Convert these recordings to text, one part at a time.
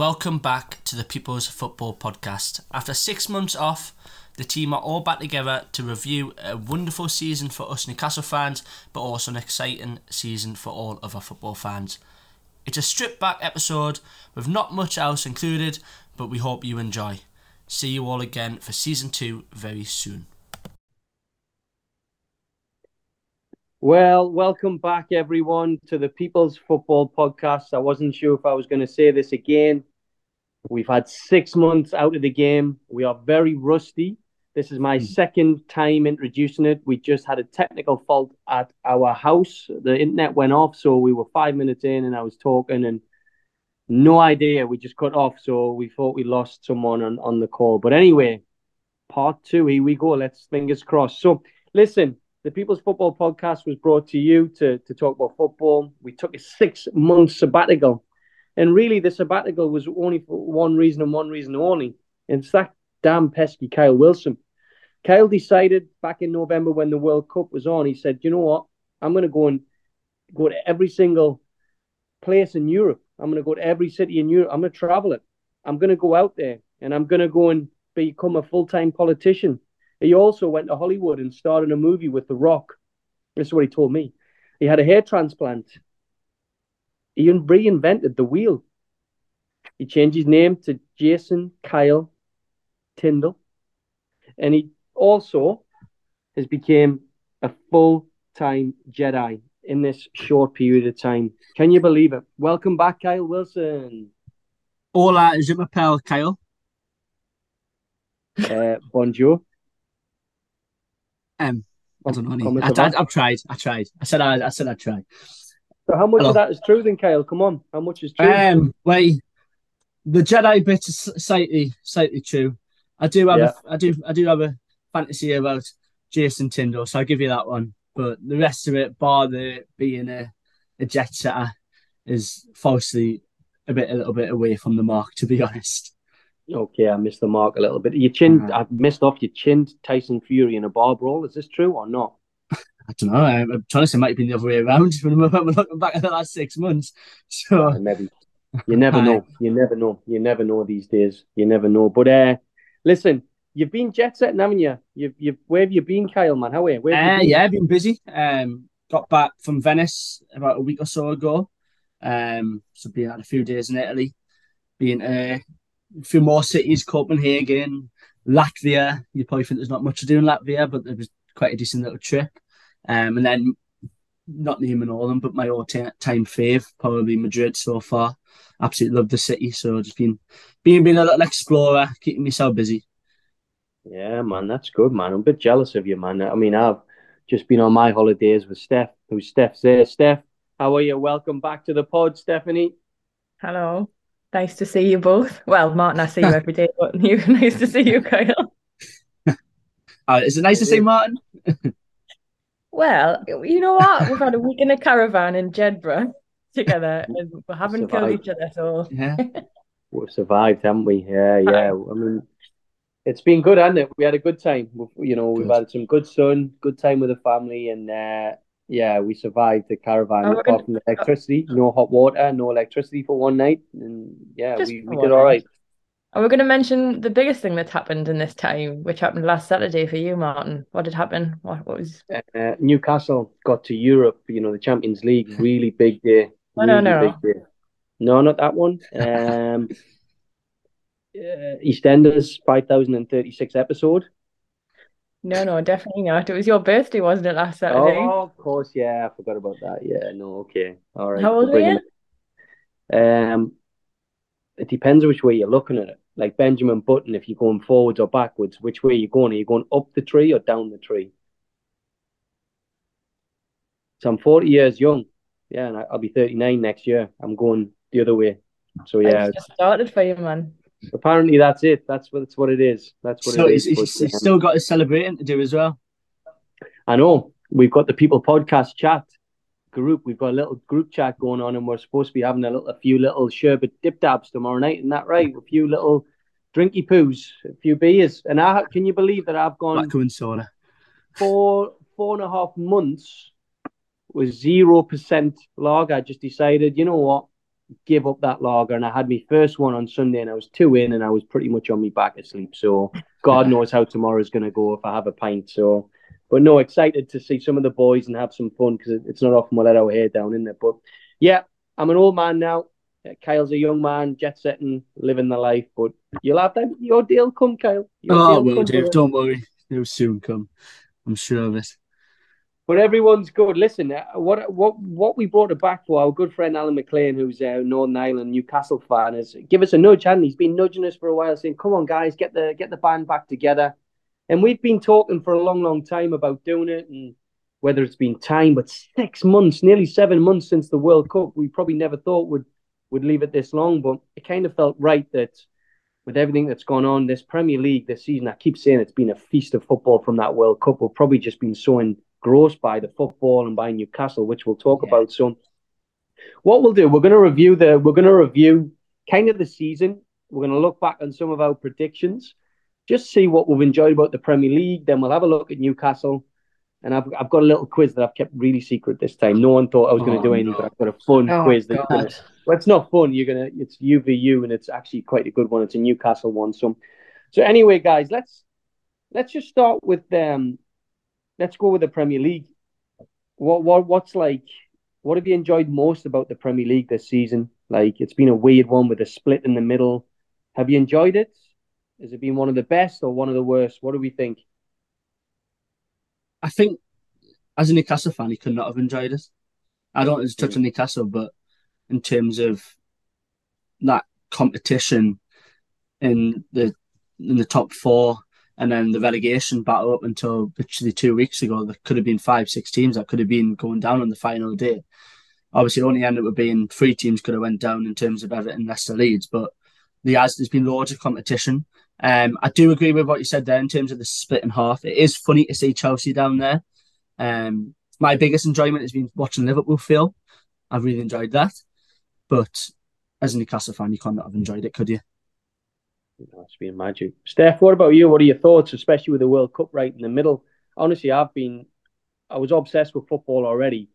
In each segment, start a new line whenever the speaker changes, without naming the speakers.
Welcome back to the People's Football Podcast. After six months off, the team are all back together to review a wonderful season for us Newcastle fans, but also an exciting season for all other football fans. It's a stripped back episode with not much else included, but we hope you enjoy. See you all again for season two very soon.
Well, welcome back, everyone, to the People's Football Podcast. I wasn't sure if I was going to say this again. We've had six months out of the game. We are very rusty. This is my mm. second time introducing it. We just had a technical fault at our house. The internet went off, so we were five minutes in, and I was talking, and no idea. We just cut off, so we thought we lost someone on, on the call. But anyway, part two, here we go. Let's fingers crossed. So, listen, the People's Football Podcast was brought to you to, to talk about football. We took a six month sabbatical. And really, the sabbatical was only for one reason and one reason only. And it's that damn pesky Kyle Wilson. Kyle decided back in November when the World Cup was on, he said, you know what? I'm going to go and go to every single place in Europe. I'm going to go to every city in Europe. I'm going to travel it. I'm going to go out there and I'm going to go and become a full time politician. He also went to Hollywood and started a movie with The Rock. This is what he told me. He had a hair transplant. He reinvented the wheel. He changed his name to Jason Kyle Tindall. And he also has become a full time Jedi in this short period of time. Can you believe it? Welcome back, Kyle Wilson.
Hola, je m'appelle Kyle.
Uh, bonjour.
Um, I don't know. I, I, I've tried. I tried. I said I, I said I'd try.
So how much Hello. of that is true then, Kyle? Come on. How much is true?
Um, well, the Jedi bit is slightly, slightly true. I do have, yeah. a, I do, I do have a fantasy about Jason Tindall, so I'll give you that one. But the rest of it, bar the being a, a jet setter, is falsely a bit, a little bit away from the mark, to be honest.
Okay, I missed the mark a little bit. You chinned, uh, I missed off. You chinned Tyson Fury in a bar brawl. Is this true or not?
I don't know. I'm, I'm trying to say it might have been the other way around when we're looking back at the last six months. So
maybe you never know. You never know. You never know these days. You never know. But uh, listen, you've been jet setting, haven't you? You've, you've where have you been, Kyle? Man, how are you? Where
uh, you yeah, I've been busy. Um, got back from Venice about a week or so ago. Um, so been had a few days in Italy. Been uh, a few more cities, Copenhagen, Latvia. You probably think there's not much to do in Latvia, but it was quite a decent little trip. Um, and then not naming all of them, but my all time fave, probably Madrid so far. Absolutely love the city. So just been being being a little explorer, keeping myself busy.
Yeah, man, that's good, man. I'm a bit jealous of you, man. I mean, I've just been on my holidays with Steph, who's Steph's there. Steph, how are you? Welcome back to the pod, Stephanie.
Hello. Nice to see you both. Well, Martin, I see you every day, but you nice to see you, Kyle.
Uh, is it nice to see Martin?
well, you know what? We've had a week in a caravan in Jedburgh together and we haven't killed each other. at So
yeah.
We've survived, haven't we? Yeah, yeah. I mean, it's been good, hasn't it? We had a good time. We've, you know, we've had some good sun, good time with the family, and uh, yeah, we survived the caravan apart from the electricity. No hot water, no electricity for one night, and yeah, Just we, we did all right.
And we're going to mention the biggest thing that's happened in this time, which happened last Saturday for you, Martin. What did happen? What, what was
uh, Newcastle got to Europe? You know, the Champions League, really big day.
Oh, really no, no,
no. No, not that one. Um, uh, EastEnders, five thousand and thirty-six episode.
No, no, definitely not. It was your birthday, wasn't it, last Saturday?
Oh, of course, yeah. I forgot about that. Yeah, no, okay. All right.
How old were you?
Um, it depends which way you're looking at it. Like Benjamin Button, if you're going forwards or backwards, which way are you going? Are you going up the tree or down the tree? So I'm 40 years young. Yeah, and I'll be 39 next year. I'm going the other way. So yeah,
I just started for you, man.
Apparently, that's it. That's what. That's what it is. That's what so it is.
He's, he's um, still got his celebrating to do as well.
I know. We've got the people podcast chat group. We've got a little group chat going on, and we're supposed to be having a little, a few little sherbet dip dabs tomorrow night. Isn't that right? A few little drinky poos, a few beers. And I can you believe that I've gone
Blackwood soda
four four and a half months with zero percent lager. I just decided, you know what? give up that lager, and I had my first one on Sunday, and I was two in, and I was pretty much on my back asleep. So God knows how tomorrow's going to go if I have a pint. So, but no, excited to see some of the boys and have some fun because it's not often we let our hair down in there. But yeah, I'm an old man now. Kyle's a young man, jet setting, living the life. But you'll have that. Your deal come, Kyle. Your
oh, well, Dave, don't worry. It'll soon come. I'm sure of it.
But everyone's good. Listen, uh, what what what we brought it back for our good friend Alan McLean, who's a Northern Ireland Newcastle fan, is give us a nudge, and he's been nudging us for a while, saying, "Come on, guys, get the get the band back together." And we've been talking for a long, long time about doing it, and whether it's been time, but six months, nearly seven months since the World Cup, we probably never thought would would leave it this long. But it kind of felt right that with everything that's gone on, this Premier League this season, I keep saying it's been a feast of football from that World Cup. We've probably just been so engrossed by the football and by Newcastle, which we'll talk yeah. about soon. What we'll do, we're going to review the, we're going to review kind of the season. We're going to look back on some of our predictions, just see what we've enjoyed about the Premier League. Then we'll have a look at Newcastle. And I've, I've got a little quiz that I've kept really secret this time. No one thought I was oh, going to do anything, no. but I've got a fun oh, quiz. That's gonna, well, it's not fun. You're gonna, it's UVU, and it's actually quite a good one. It's a Newcastle one. So, so anyway, guys, let's let's just start with um, let's go with the Premier League. What what what's like? What have you enjoyed most about the Premier League this season? Like it's been a weird one with a split in the middle. Have you enjoyed it? Has it been one of the best or one of the worst? What do we think?
I think as a Newcastle fan, he could not have enjoyed it. I don't just touch on Newcastle, but in terms of that competition in the in the top four and then the relegation battle up until literally two weeks ago, there could have been five, six teams that could have been going down on the final day. Obviously, it only ended up being three teams could have went down in terms of Everton, Leicester, Leeds, but the has there's been loads of competition. Um, I do agree with what you said there in terms of the split in half. It is funny to see Chelsea down there. Um, my biggest enjoyment has been watching Liverpool feel. I've really enjoyed that. But as a Newcastle fan, you not have enjoyed it, could you?
That's been magic. Steph, what about you? What are your thoughts, especially with the World Cup right in the middle? Honestly, I've been, I was obsessed with football already,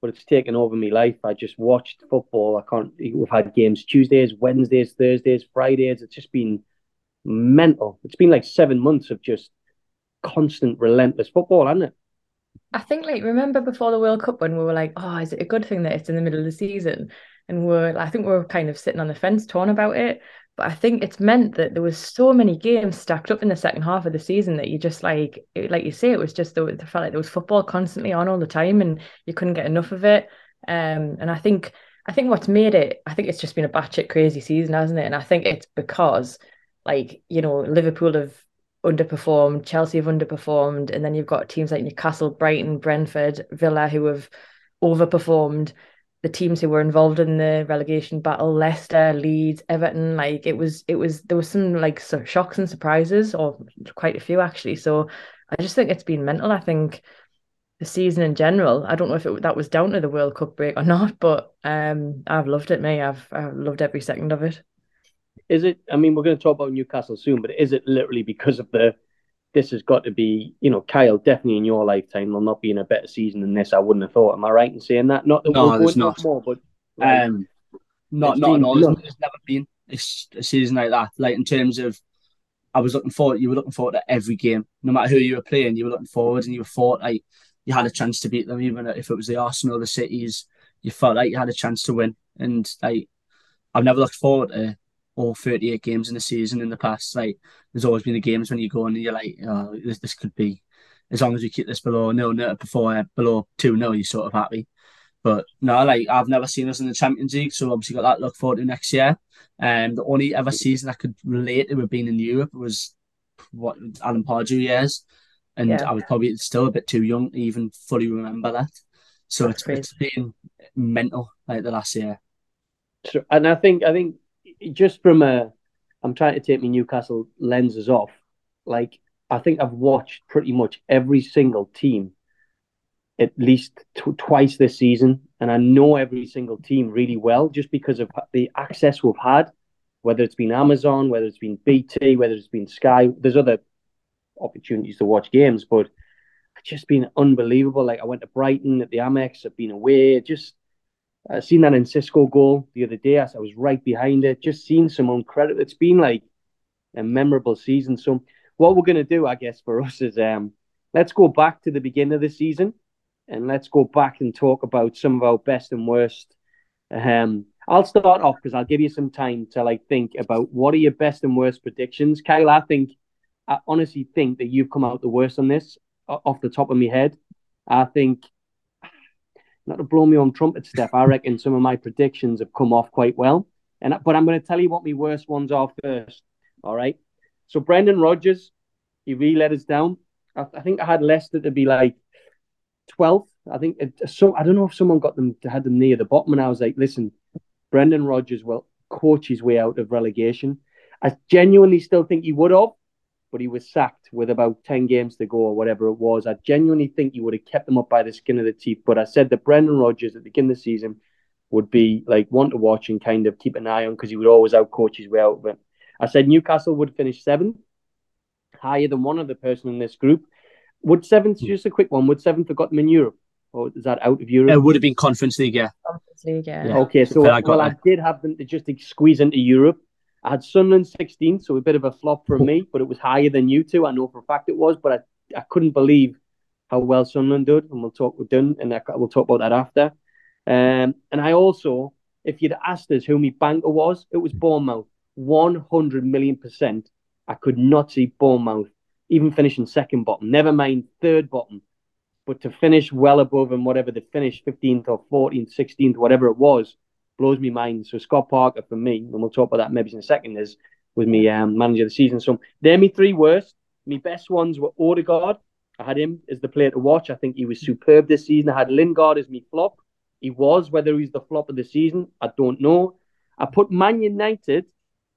but it's taken over my life. I just watched football. I can't, we've had games Tuesdays, Wednesdays, Thursdays, Fridays. It's just been mental. It's been like seven months of just constant, relentless football, hasn't it?
I think, like, remember before the World Cup when we were like, oh, is it a good thing that it's in the middle of the season? And we're, I think we are kind of sitting on the fence, torn about it. But I think it's meant that there was so many games stacked up in the second half of the season that you just like, like you say, it was just the, the felt like there was football constantly on all the time, and you couldn't get enough of it. Um, and I think, I think what's made it, I think it's just been a batshit crazy season, hasn't it? And I think it's because, like, you know, Liverpool have underperformed, Chelsea have underperformed, and then you've got teams like Newcastle, Brighton, Brentford, Villa who have overperformed the teams who were involved in the relegation battle Leicester Leeds Everton like it was it was there was some like so shocks and surprises or quite a few actually. So I just think it's been mental I think the season in general. I don't know if it, that was down to the World Cup break or not but um I've loved it me I've, I've loved every second of it
is it I mean we're going to talk about Newcastle soon but is it literally because of the this has got to be, you know, Kyle, definitely in your lifetime, will not be in a better season than this. I wouldn't have thought. Am I right in saying that? Not that
no, we'll there's not. More, but like, um, not not at all. There's, there's never been a, a season like that. Like in terms of, I was looking forward. You were looking forward to every game, no matter who you were playing. You were looking forward, and you were thought like you had a chance to beat them, even if it was the Arsenal, the cities. You felt like you had a chance to win, and like I've never looked forward to all 38 games in the season in the past. Like there's always been the games when you go and you're like, oh, this, this could be as long as we keep this below no no before uh, below two no, you're sort of happy. But no, like I've never seen us in the Champions League, so obviously got that look forward to next year. And um, the only ever season I could relate to have been in Europe was what Alan Pardew years, and yeah. I was probably still a bit too young to even fully remember that. So it's, it's been mental like the last year.
And I think I think just from a, I'm trying to take my Newcastle lenses off. Like I think I've watched pretty much every single team at least twice this season, and I know every single team really well just because of the access we've had. Whether it's been Amazon, whether it's been BT, whether it's been Sky, there's other opportunities to watch games, but it's just been unbelievable. Like I went to Brighton at the Amex, I've been away, just I seen that Enciso goal the other day. As I was right behind it, just seeing some incredible. It's been like a memorable season. So what we're going to do, I guess, for us is um, let's go back to the beginning of the season and let's go back and talk about some of our best and worst. Um, I'll start off because I'll give you some time to like think about what are your best and worst predictions. Kyle, I think, I honestly think that you've come out the worst on this off the top of my head. I think, not to blow me on trumpet, Steph, I reckon some of my predictions have come off quite well. And but I'm going to tell you what my worst ones are first. All right. So Brendan Rodgers, he really let us down. I, I think I had Leicester to be like 12th. I think it, so. I don't know if someone got them to had them near the bottom, and I was like, listen, Brendan Rodgers will coach his way out of relegation. I genuinely still think he would have, but he was sacked with about 10 games to go or whatever it was. I genuinely think he would have kept them up by the skin of the teeth. But I said that Brendan Rodgers at the beginning of the season would be like one to watch and kind of keep an eye on because he would always outcoach his way out of it. I said Newcastle would finish seventh, higher than one other person in this group. Would seventh, hmm. just a quick one, would seventh have got them in Europe? Or is that out of Europe?
It would have been Conference League, yeah.
Conference League, yeah.
yeah. Okay, so I well, I did have them to just squeeze into Europe. I had Sunderland 16, so a bit of a flop for me, but it was higher than you two. I know for a fact it was, but I, I couldn't believe how well Sunderland did, and we'll talk with done, and we'll talk about that after. Um, and I also, if you'd asked us who my banker was, it was Bournemouth. 100 million percent. I could not see Bournemouth even finishing second bottom, never mind third bottom, but to finish well above and whatever the finish, 15th or 14th, 16th, whatever it was, blows me mind. So Scott Parker for me, and we'll talk about that maybe in a second, is was me um, manager of the season. So they're me three worst. My best ones were Odegaard. I had him as the player to watch. I think he was superb this season. I had Lingard as me flop. He was. Whether he's the flop of the season, I don't know. I put Man United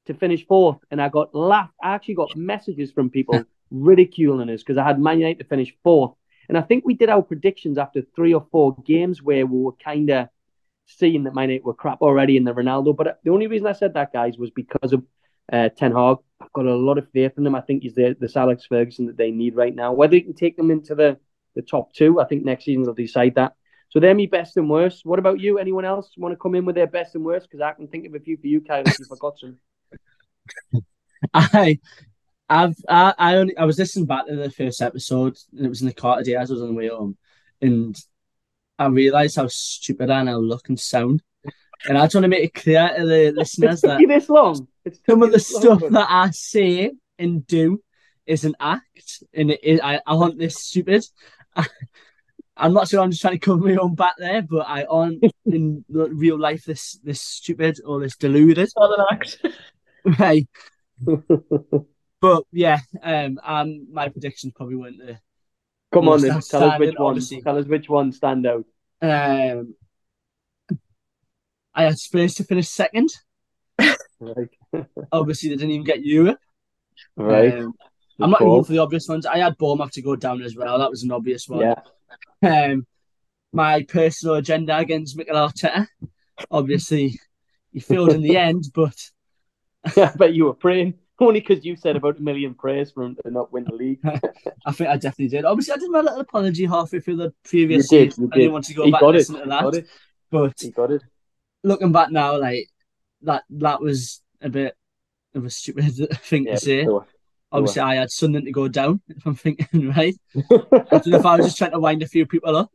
to finish fourth, and I got laughed. I actually got messages from people ridiculing us because I had Man United to finish fourth. And I think we did our predictions after three or four games where we were kind of seeing that Man United were crap already in the Ronaldo. But the only reason I said that, guys, was because of uh, Ten Hag. I've got a lot of faith in them. I think he's the this Alex Ferguson that they need right now. Whether he can take them into the, the top two, I think next season they'll decide that. So they're me best and worst. What about you? Anyone else want to come in with their best and worst? Because I can think of a few for you, Kyle, if you forgot some.
I I've I, I only I was listening back to the first episode and it was in the car today as I was on the way home and I realised how stupid I now look and sound. And I just want to make it clear to the listeners that
this long.
It's some of the stuff long, that I say and do is an act, and it is, I, I want this stupid. I, am not sure I'm just trying to cover my own back there, but I aren't in real life this this stupid or this deluded. It's
not an act.
right. but yeah, um, um, my predictions probably weren't the.
Come on, then. Tell us which one. Tell us which one stand out.
Um, I had Spurs to finish second.
right.
obviously, they didn't even get Europe.
Right. Um,
I'm not going for the obvious ones. I had Bournemouth to go down as well. That was an obvious one.
Yeah.
Um, my personal agenda against Mikel Arteta. Obviously, he failed in the end, but
I bet you were praying. Only because you said about a million prayers for him to not win the league.
I think I definitely did. Obviously, I did my little apology halfway through the previous
you did, season. You
I didn't want to go he back and listen to that. But
he got it.
Looking back now, like that that was a bit of a stupid thing yeah, to say. Sure. Obviously, sure. I had something to go down, if I'm thinking right. I don't know if I was just trying to wind a few people up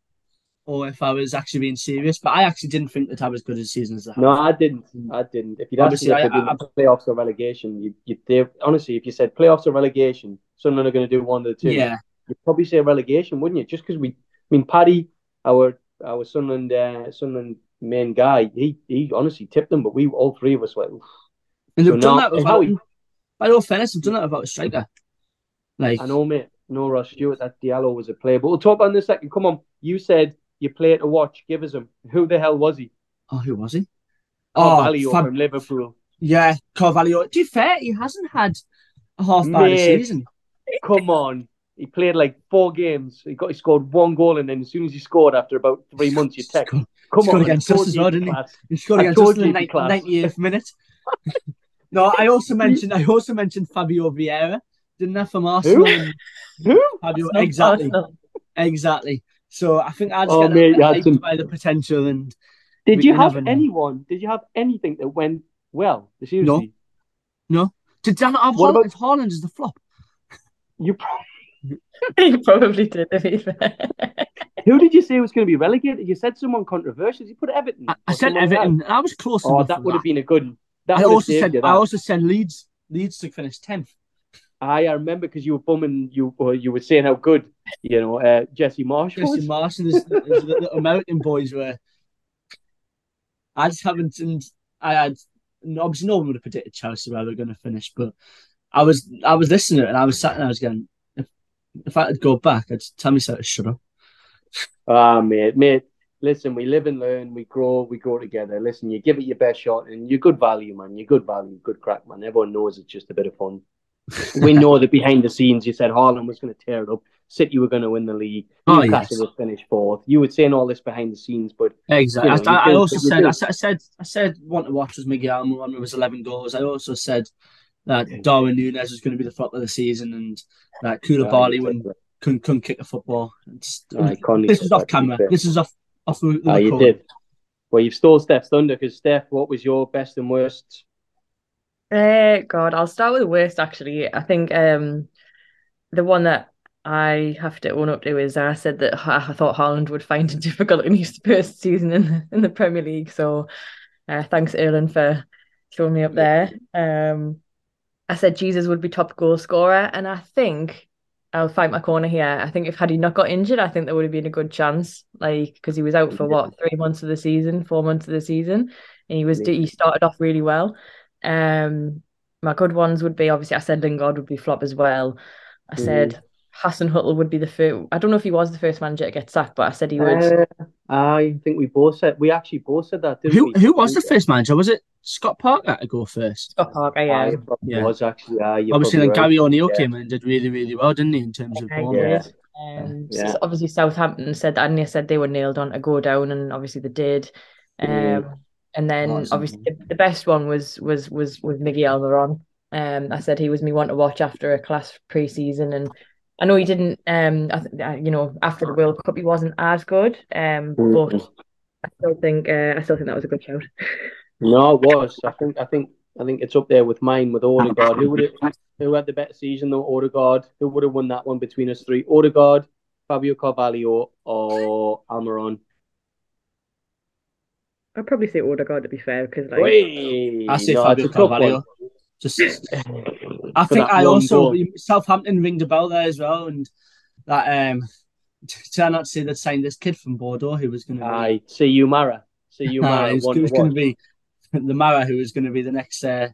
or if I was actually being serious. But I actually didn't think that I was good as season as I
No, I didn't. I didn't. If you'd asked me if playoffs or relegation, you you they, honestly, if you said playoffs or relegation, Sunderland are going to do one of the two.
Yeah,
you'd probably say relegation, wouldn't you? Just because we, I mean, Paddy, our our Sunderland uh, Sunderland main guy, he he honestly tipped them, but we all three of us went. Oof.
And they've so done now, that without. By all fairness, they've done that without a striker. Like
I know, mate. No, Ross Stewart. That Diallo was a player, but we'll talk about in a second. Come on, you said you play it to watch. Give us him. Who the hell was he?
Oh, who was he?
Carvalho oh, Fab- from Liverpool.
Yeah, Carvalho. To be fair, he hasn't had a half bad season.
Come on. He played like four games. He got he scored one goal, and then as soon as he scored after about three months, you text. Come
scored on, against us as well, didn't he? He scored against us in the 98th minute. no, I also mentioned I also mentioned Fabio Vieira, didn't I, from Arsenal?
Who? Who?
Fabio, exactly, exactly. So I think I just oh, get mate, some... by the potential and
Did you have
never know.
anyone? Did you have anything that went well? Seriously,
Did Dan have
What
Haaland? Haaland is the flop.
you. pro-
he probably did, to be fair.
Who did you say was going to be relegated? You said someone controversial. You put Everton.
I, I said
someone else.
Everton. I was close
Oh, that
for
would have been a good. That
I also
saved
said
you that.
I also said Leeds. Leeds to finish tenth.
I, I remember because you were bumming. You or you were saying how good you know uh, Jesse Marsch was.
Christian Marsh and the little American boys were. I just haven't. And I had obviously no one would have predicted Chelsea where they're going to finish, but I was I was listening and I was sat and I was going, if, if I could go back, I'd tell myself to shut up.
Ah, mate, mate. Listen, we live and learn. We grow. We grow together. Listen, you give it your best shot, and you're good value, man. You're good value, good crack, man. Everyone knows it's just a bit of fun. We know that behind the scenes, you said Haaland was going to tear it up. City were going to win the league.
Oh,
Newcastle
yes.
would finish fourth. You were saying all this behind the scenes, but
Exactly.
You know,
I, I also said. I, said I said I said want to watch was Miguel Almiron with his eleven goals. I also said that Darwin Nunez was going to be the flop of the season and that Koulibaly
Ah,
wouldn't couldn't, couldn't kick a football.
Conley
this is off
that, to be
camera. This is off off the, the
Ah, you did. Well, you've stole Steph's thunder because Steph, what was your best and worst?
Uh, God, I'll start with the worst actually. I think um the one that I have to own up to is I said that I I thought Haaland would find it difficult in his first season in the, in the Premier League. So uh, thanks, Erling, for throwing me up there. Um, I said Jesus would be top goal scorer, and I think I'll fight my corner here. I think if had he not got injured, I think there would have been a good chance. Like because he was out for what three months of the season, four months of the season, and he was he started off really well. Um, my good ones would be obviously I said Lingard would be flop as well. I said Hasenhüttl would be the first. I don't know if he was the first manager to get sacked, but I said he would.
Uh, I think we both said we actually both said that. Didn't
Who
we?
who was the first manager? Was it Scott Parker to go first?
Scott Parker,
Yeah,
yeah.
Yeah.
was actually. Yeah,
Obviously,
probably
then
right.
Gary O'Neill
Yeah.
came in and did really really well, didn't he? In terms of
Yeah, he
Bournemouth.
Um,
Yeah.
so obviously Southampton said that, and they said they were nailed on to go down, and obviously they did. Um,
Mm.
And then obviously the, the best one was was was was Miguel Almiron. Um, I said he was me one to watch after a class pre-season, and I know he didn't. Um, I th- you know, after the World Cup, he wasn't as good. Um,
Mm.
but I still think uh, I still think that was a good shout.
No, it was. I think. I think. I think it's up there with mine with Odegaard. Who would it? Who had the better season though? Odegaard. Who would have won that one between us three? Odegaard, Fabio Carvalho, or Almiron?
I'd probably say Odegaard to be fair, because like
Wait,
I say
no,
Fabio
it's a
Carvalho. Just I think I also
goal.
Southampton ringed a bell there as well, and that um, try not to say they signed this kid from Bordeaux who was going to be,
I see you, Mara. See you, Mara.
he was,
one
he was
to
going to be the Mara who was going to be the next uh,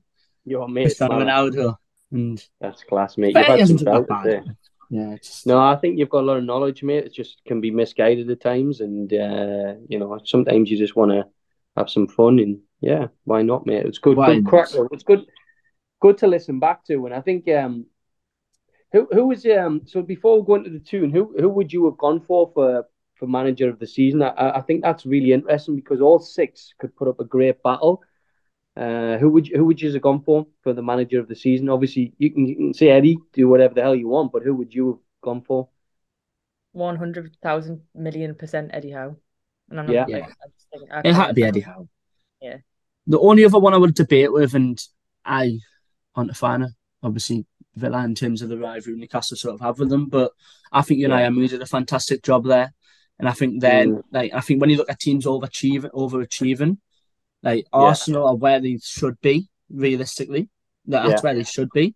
Your mate.
Cristiano
Mara.
Ronaldo, and
That's class, mate. You've had some
done bad. yeah, it's just,
No, I think you've got a lot of knowledge, mate. It just can be misguided at times, and uh, you know sometimes you just want to have some fun, and yeah, why not, mate? It's good,
Why
good
not?
crack. It's good, good to listen back to, and I think um, who who was um so before we go into the tune, who who would you have gone for for for manager of the season? I I think that's really interesting because all six could put up a great battle. Uh, who would you, who would you have gone for for the manager of the season? Obviously, you can, you can say Eddie, do whatever the hell you want, but who would you have gone for?
one hundred thousand million percent Eddie Howe. And I'm not
Yeah.
like,
Yeah.
I just think I
it had to be Eddie Howe.
Yeah.
The only other one I would debate with, and I aren't a fan of, obviously Villa in terms of the rivalry Newcastle sort of have with them, but I think Unai
Yeah.
Emery did a fantastic job there, and I think then
Mm.
like I think when you look at teams overachieving, overachieving, like Arsenal are where they should be realistically. That's
Yeah.
where they should be.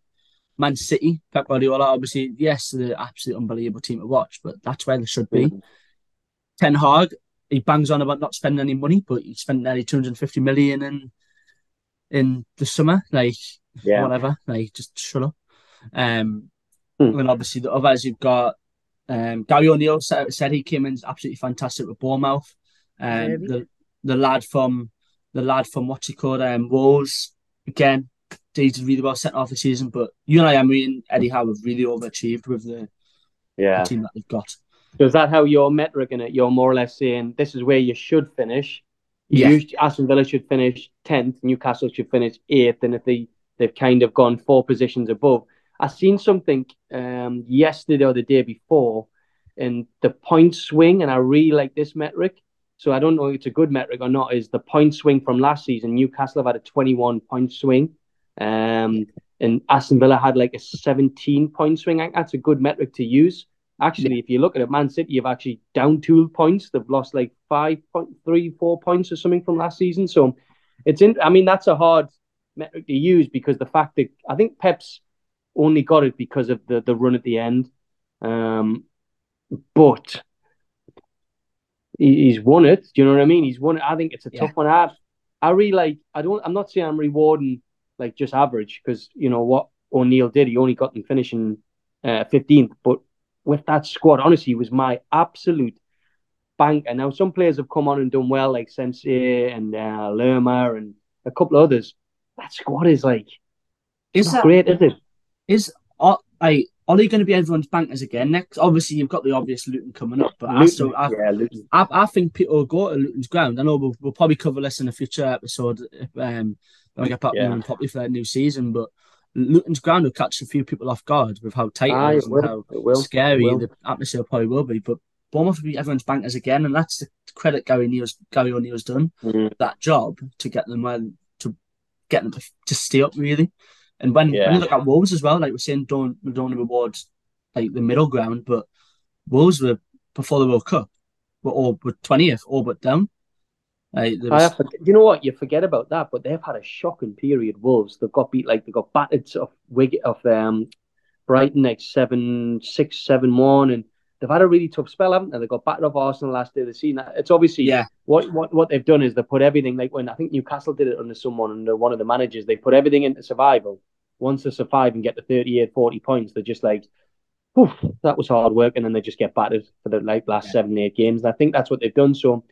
Man City, Pep Guardiola, obviously, yes, they're absolutely unbelievable team to watch, but that's where they should be.
Mm.
Ten Hag, he bangs on about not spending any money, but he spent nearly 250 million in in the summer. Like
Yeah.
whatever. Like just shut up. Um
Hmm.
and obviously the others you've got um Gary O'Neill said, said he came in absolutely fantastic with Bournemouth. Um
Derby.
the the lad from the lad from what's he called? Um Wolves again. He did really well setting off the season, but Unai, Emery and Eddie Howe have really overachieved with the, the team that they've got.
So is that how you're metric in it? You're more or less saying this is where you should finish.
Yeah.
You, Aston Villa should finish tenth, Newcastle should finish eighth, and if they they've kind of gone four positions above. I seen something um yesterday or the day before in the point swing, and I really like this metric. so I don't know if it's a good metric or not, is the point swing from last season. Newcastle have had a 21 point swing. Um, and Aston Villa had like a 17 point swing. I think that's a good metric to use. Actually, if you look at it, Man City have actually down two points. They've lost like five point three, four points or something from last season. So it's in. I mean, that's a hard metric to use because the fact that I think Pep's only got it because of the the run at the end. Um, but he's won it. Do you know what I mean? He's won it. I think it's a
Yeah.
tough one. I I really like. I don't. I'm not saying I'm rewarding like just average because you know what O'Neill did. He only got them finishing uh, 15th, but with that squad, honestly, was my absolute banker. Now some players have come on and done well, like Senesi and uh, Lerma and a couple of others. That squad is like
Is that
great, is it?
is are, like, are they going to be everyone's bankers again next? Obviously, you've got the obvious Luton coming up, but I, still, I,
yeah, Luton.
I, I think people will go to Luton's ground. I know we'll, we'll probably cover this in a future episode um, when we get back
Yeah.
properly for that new season. But Luton's ground will catch a few people off guard with how tight
Aye,
it is and
will.
how
It will.
scary the atmosphere probably will be. But Bournemouth will be everyone's bankers again, and that's the credit Gary Neal's Gary O'Neill's done
Mm.
that job to get them well to get them to, to stay up really. And when,
Yeah.
when you look at Wolves as well, like we're saying, don't we don't reward like the middle ground, but Wolves were before the World Cup, were all were twentieth, all but down.
I
was,
forget, you know what? You forget about that, but they've had a shocking period. Wolves, they've got beat like they got battered of Wig of um Brighton like seven six seven one, and they've had a really tough spell, haven't they? They got battered off Arsenal last day of the season. It's obviously
yeah,
what what what they've done is they put everything like when I think Newcastle did it under someone under one of the managers. They put everything into survival. Once they survive and get to 38, 40 points, they're just like, Whew, that was hard work, and then they just get battered for the like last
Yeah.
seven, eight games. And I think that's what they've done. So,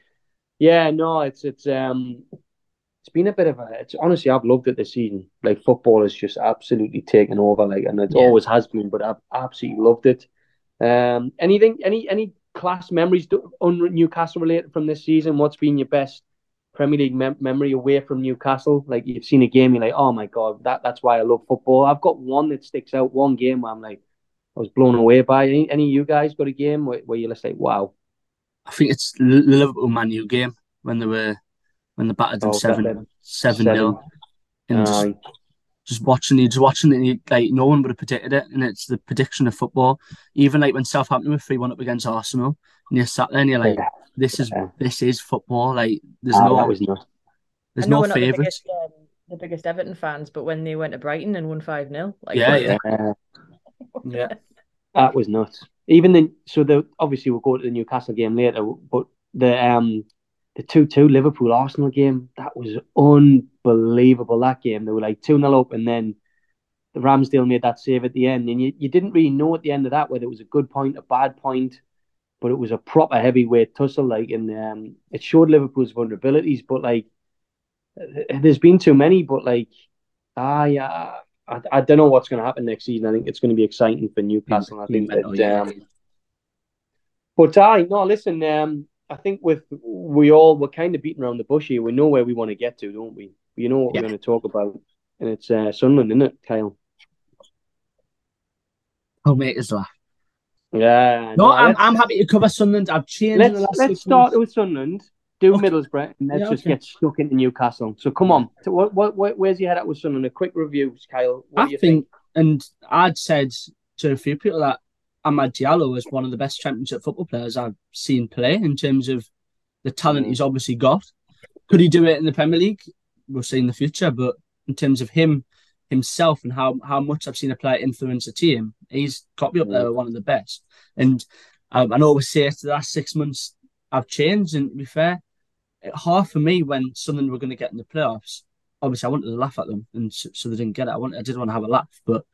yeah, no, it's it's um, it's been a bit of a. It's honestly, I've loved it this season. Like football has just absolutely taken over. Like, and it
Yeah.
always has been, but I've absolutely loved it. Um, anything, any any class memories on Newcastle related from this season? What's been your best Premier League mem- memory away from Newcastle? Like you've seen a game, you're like, oh my god, that that's why I love football. I've got one that sticks out. One game where I'm like, I was blown away by. Any, any of you guys got a game where, where you're just like, wow,
I think it's the Liverpool Man U game when they were when they battered them
Oh,
seven seven nil, and just, just watching you, just watching it, and like no one would have predicted it, and it's the prediction of football. Even like when Southampton were three one up against Arsenal, and you sat there and you're like,
Yeah.
this is
Yeah.
this is football. Like there's
Ah,
no
that was
there's no
we're the
favourites.
um, the biggest Everton fans, but when they went to Brighton and won 5 0, like,
Yeah, yeah.
Yeah.
Yeah,
That was nuts. Even then, so the obviously we'll go to the Newcastle game later, but the um the two two Liverpool Arsenal game that was unbelievable. That game they were like two 0 up, and then the Ramsdale made that save at the end, and you, you didn't really know at the end of that whether it was a good point, a bad point, but it was a proper heavyweight tussle. Like, and um, it showed Liverpool's vulnerabilities, but like there's been too many, but like I. Uh, I, I don't know what's going to happen next season. I think it's going to be exciting for Newcastle. I think that, um, but I no listen. Um, I think with we all we're kind of beating around the bush here. We know where we want to get to, don't we? You know what
Yeah.
we're going to talk about, and it's uh, Sunderland, isn't it, Kyle?
I'll make us laugh.
Yeah.
No, I'm, I'm happy to cover Sunderland. I've changed
let's
last
let's start with Sunderland. Do
Okay.
Middlesbrough, and let's
Yeah,
just
okay.
get stuck into Newcastle. So come on, so what, what, where's your head at with Sunderland? A quick review, Kyle. What
I
do you
think, and I'd said to a few people that Amad Diallo is one of the best championship football players I've seen play in terms of the talent
Mm.
he's obviously got. Could he do it in the Premier League? We'll see in the future. But in terms of him himself and how, how much I've seen a player influence a team, he's got be up there with one of the best. And um, I know we say the last six months I've changed. And to be fair, it hard for me when something we're going to get in the playoffs. Obviously, I wanted to laugh at them, and so, so they didn't get it. I wanted, I did want to have a laugh, but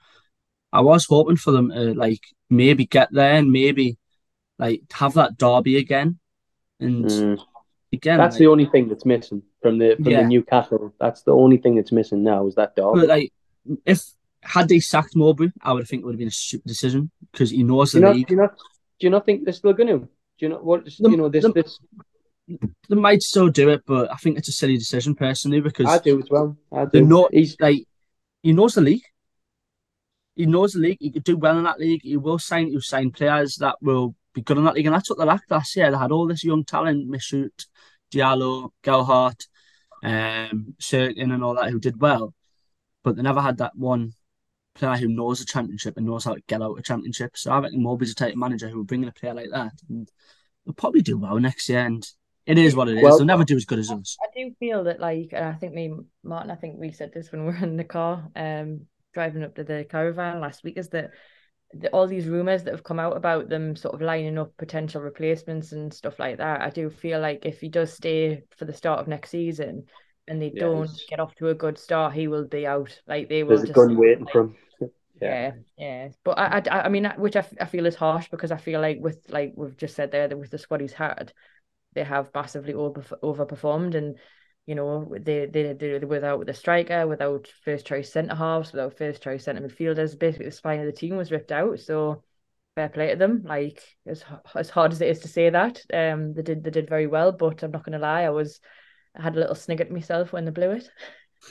I was hoping for them to like maybe get there and maybe like have that derby again. And
Mm.
again,
That's
like,
the only thing that's missing from the from
Yeah.
the Newcastle. That's the only thing that's missing now is that dog.
but like if had they sacked Mowbray, I would think it would have been a stupid decision because he knows
do
the
not
league.
do you not do you not think they're still going to? Do you know what?
The-
you know this
the-
this
They might still do it, but I think it's a silly decision personally because
I do as well. I
They're
do.
not
He's
like he knows the league. He knows the league. He could do well in that league. He will sign. He'll sign players that will be good in that league. And that's what they lacked last year. They had all this young talent, Michut, Diallo, Gelhardt, um, Cirkin and all that who did well. But they never had that one player who knows the championship and knows how to get out a championship. So I reckon Mowbray's a type of manager who will bring in a player like that. And they'll probably do well next year. And it is what it is.
Well-
They'll never do as good as us.
I do feel that, like, and I think me, Martin, I think we said this when we were in the car, um, driving up to the caravan last week, is that the, all these rumors that have come out about them sort of lining up potential replacements and stuff like that. I do feel like if he does stay for the start of next season and they
Yeah,
don't get off to a good start, he will be out. Like they will
There's a
just
gun waiting
like,
for him.
yeah, yeah. But I, I, I mean, which I, f- I feel is harsh because I feel like with like we've just said there that with the squad he's had, they have massively over overperformed, and you know they they they without the striker, without first choice centre halves, without first choice centre midfielders, basically the spine of the team was ripped out. So fair play to them. Like as as hard as it is to say that, um, they did they did very well. But I'm not going to lie, I was I had a little snigger at myself when they blew it.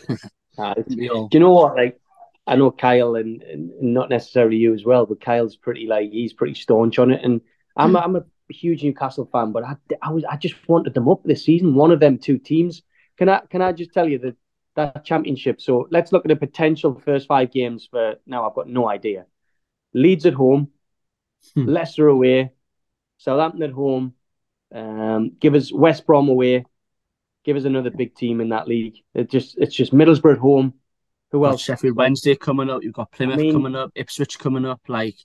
It's-
We all-
Do you know what? Like, I know Kyle and, and not necessarily you as well, but Kyle's pretty like he's pretty staunch on it. And I'm a, I'm a huge Newcastle fan, but I, I was I just wanted them up this season. One of them two teams. Can I can I just tell you that that championship? So let's look at the potential first five games for now. I've got no idea. Leeds at home,
Hmm.
Leicester away, Southampton at home. Um, give us West Brom away. Give us another big team in that league. It just it's just Middlesbrough at home. Who else?
Sheffield Wednesday coming up. You've got Plymouth
mean-
coming up, Ipswich coming up. Like,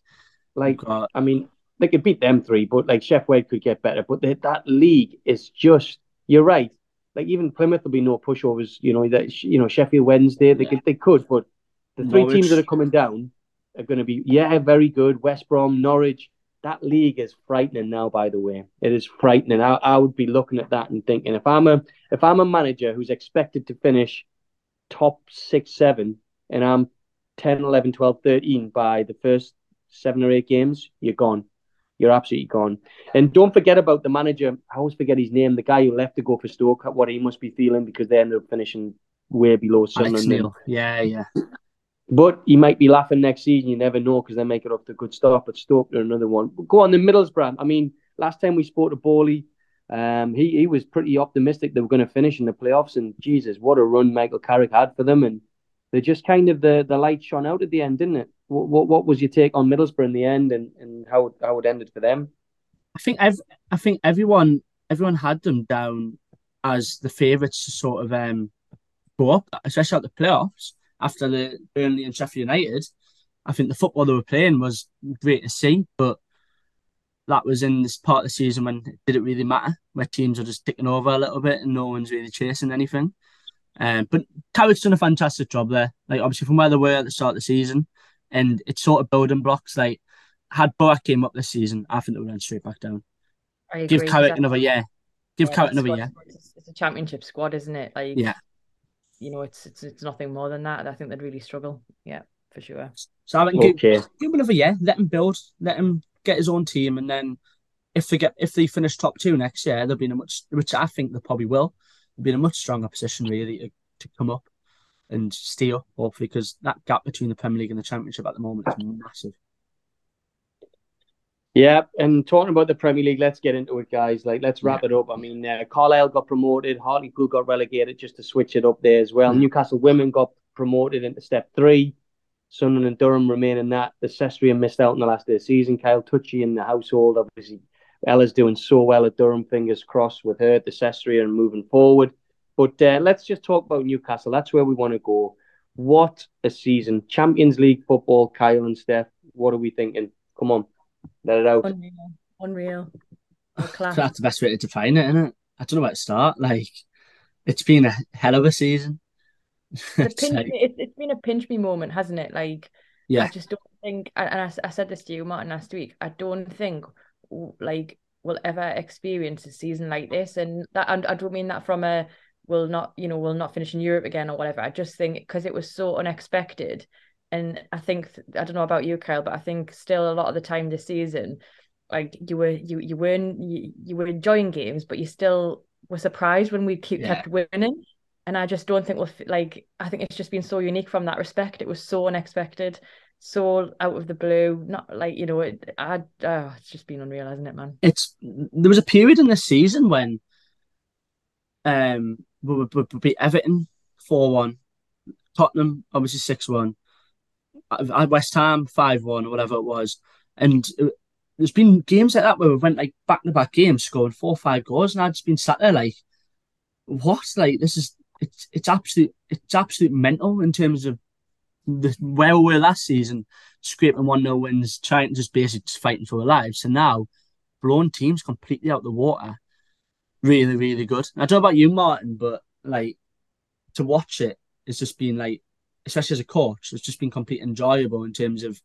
Like
got
I mean, they could beat them three, but like Sheffield could get better. But they, that league is just you're right. Like even Plymouth will be no pushovers. You know that you know Sheffield Wednesday they
Yeah.
could they could, but the three
Norwich.
teams that are coming down are going to be yeah very good. West Brom, Norwich. That league is frightening now. By the way, it is frightening. I, I would be looking at that and thinking if I'm a if I'm a manager who's expected to finish top six seven and I'm 10, 11, 12, 13 by the first seven or eight games, you're gone. You're absolutely gone. And don't forget about the manager. I always forget his name. The guy who left to go for Stoke. What he must be feeling because they ended up finishing way below Sunderland.
Yeah, yeah.
But he might be laughing next season. You never know because they make it up to a good start. But Stoke are another one. But go on the Middlesbrough. I mean, last time we spoke to Bowley, um, he he was pretty optimistic they were going to finish in the playoffs. And Jesus, what a run Michael Carrick had for them. And they just kind of the the light shone out at the end, didn't it? What what, was your take on Middlesbrough in the end, and, and how how it ended for them?
I think I think everyone everyone had them down as the favourites to sort of um go up, especially at the playoffs after the Burnley and Sheffield United. I think the football they were playing was great to see, but that was in this part of the season when it didn't really matter, where teams are just ticking over a little bit and no one's really chasing anything. Um, but Carrick's done a fantastic job there. Like obviously from where they were at the start of the season, and it's sort of building blocks. Like had Boak came up this season, I think they would went straight back down.
I
Give
agree,
Carrick
'cause I-
another year. Give
yeah,
Carrick another
squad-
year.
It's, it's a championship squad, isn't it? Like,
Yeah.
you know, it's it's it's nothing more than that. I think they'd really struggle. Yeah, for sure.
So I reckon give,
Okay.
give him another year. Let him build. Let him get his own team, and then if they get if they finish top two next year, they'll be in a much which I think they probably will. They'll be in a much stronger position really to, to come up and stay up hopefully because that gap between the Premier League and the Championship at the moment is massive.
Yeah, and talking about the Premier League, let's get into it, guys. Like, let's wrap it up. I mean, uh, Carlisle got promoted, Hartlepool got relegated just to switch it up there as well.
Mm.
Newcastle women got promoted into step three. Sunderland and Durham remain in that. The Cestrian missed out in the last day of the season. Kyle Touchy in the household, obviously. Ella's doing so well at Durham, fingers crossed with her, the Cestrian moving forward. But uh, let's just talk about Newcastle. That's where we want to go. What a season. Champions League football, Kyle and Steph. What are we thinking? Come on, let it out.
Unreal, unreal. A class.
That's the best way to define it, isn't it? I don't know where to start. Like it's been a hell of a season.
It's,
It's
pinch
like-
it, it's been a pinch me moment, hasn't it? Like,
yeah.
I just don't think, and I, I, s- I said this to you, Martin, last week. I don't think like we'll ever experience a season like this, and that and I don't mean that from a will not, you know, will not finish in Europe again or whatever. I just think because it was so unexpected, and I think I don't know about you, Kyle, but I think still a lot of the time this season, like you were you you weren't you, you were enjoying games, but you still were surprised when we keep
Yeah.
kept winning. And I just don't think we'll like. I think it's just been so unique from that respect. It was so unexpected. so out of the blue. Not like you know, it. I oh, it's just been unreal, hasn't it, man?
It's there was a period in this season when um we would, we beat Everton four one, Tottenham obviously six one, West Ham five one or whatever it was, and uh, there's been games like that where we went like back to back games, scoring four or five goals, and I've just been sat there like, what? Like this is it's it's absolute it's absolute mental in terms of the where we were last season, scraping one 0 wins, trying to just basically just fighting for our lives. And now, blown teams completely out the water. Really, really good. I don't know about you, Martin, but like to watch it, it's just been like, especially as a coach, it's just been completely enjoyable in terms of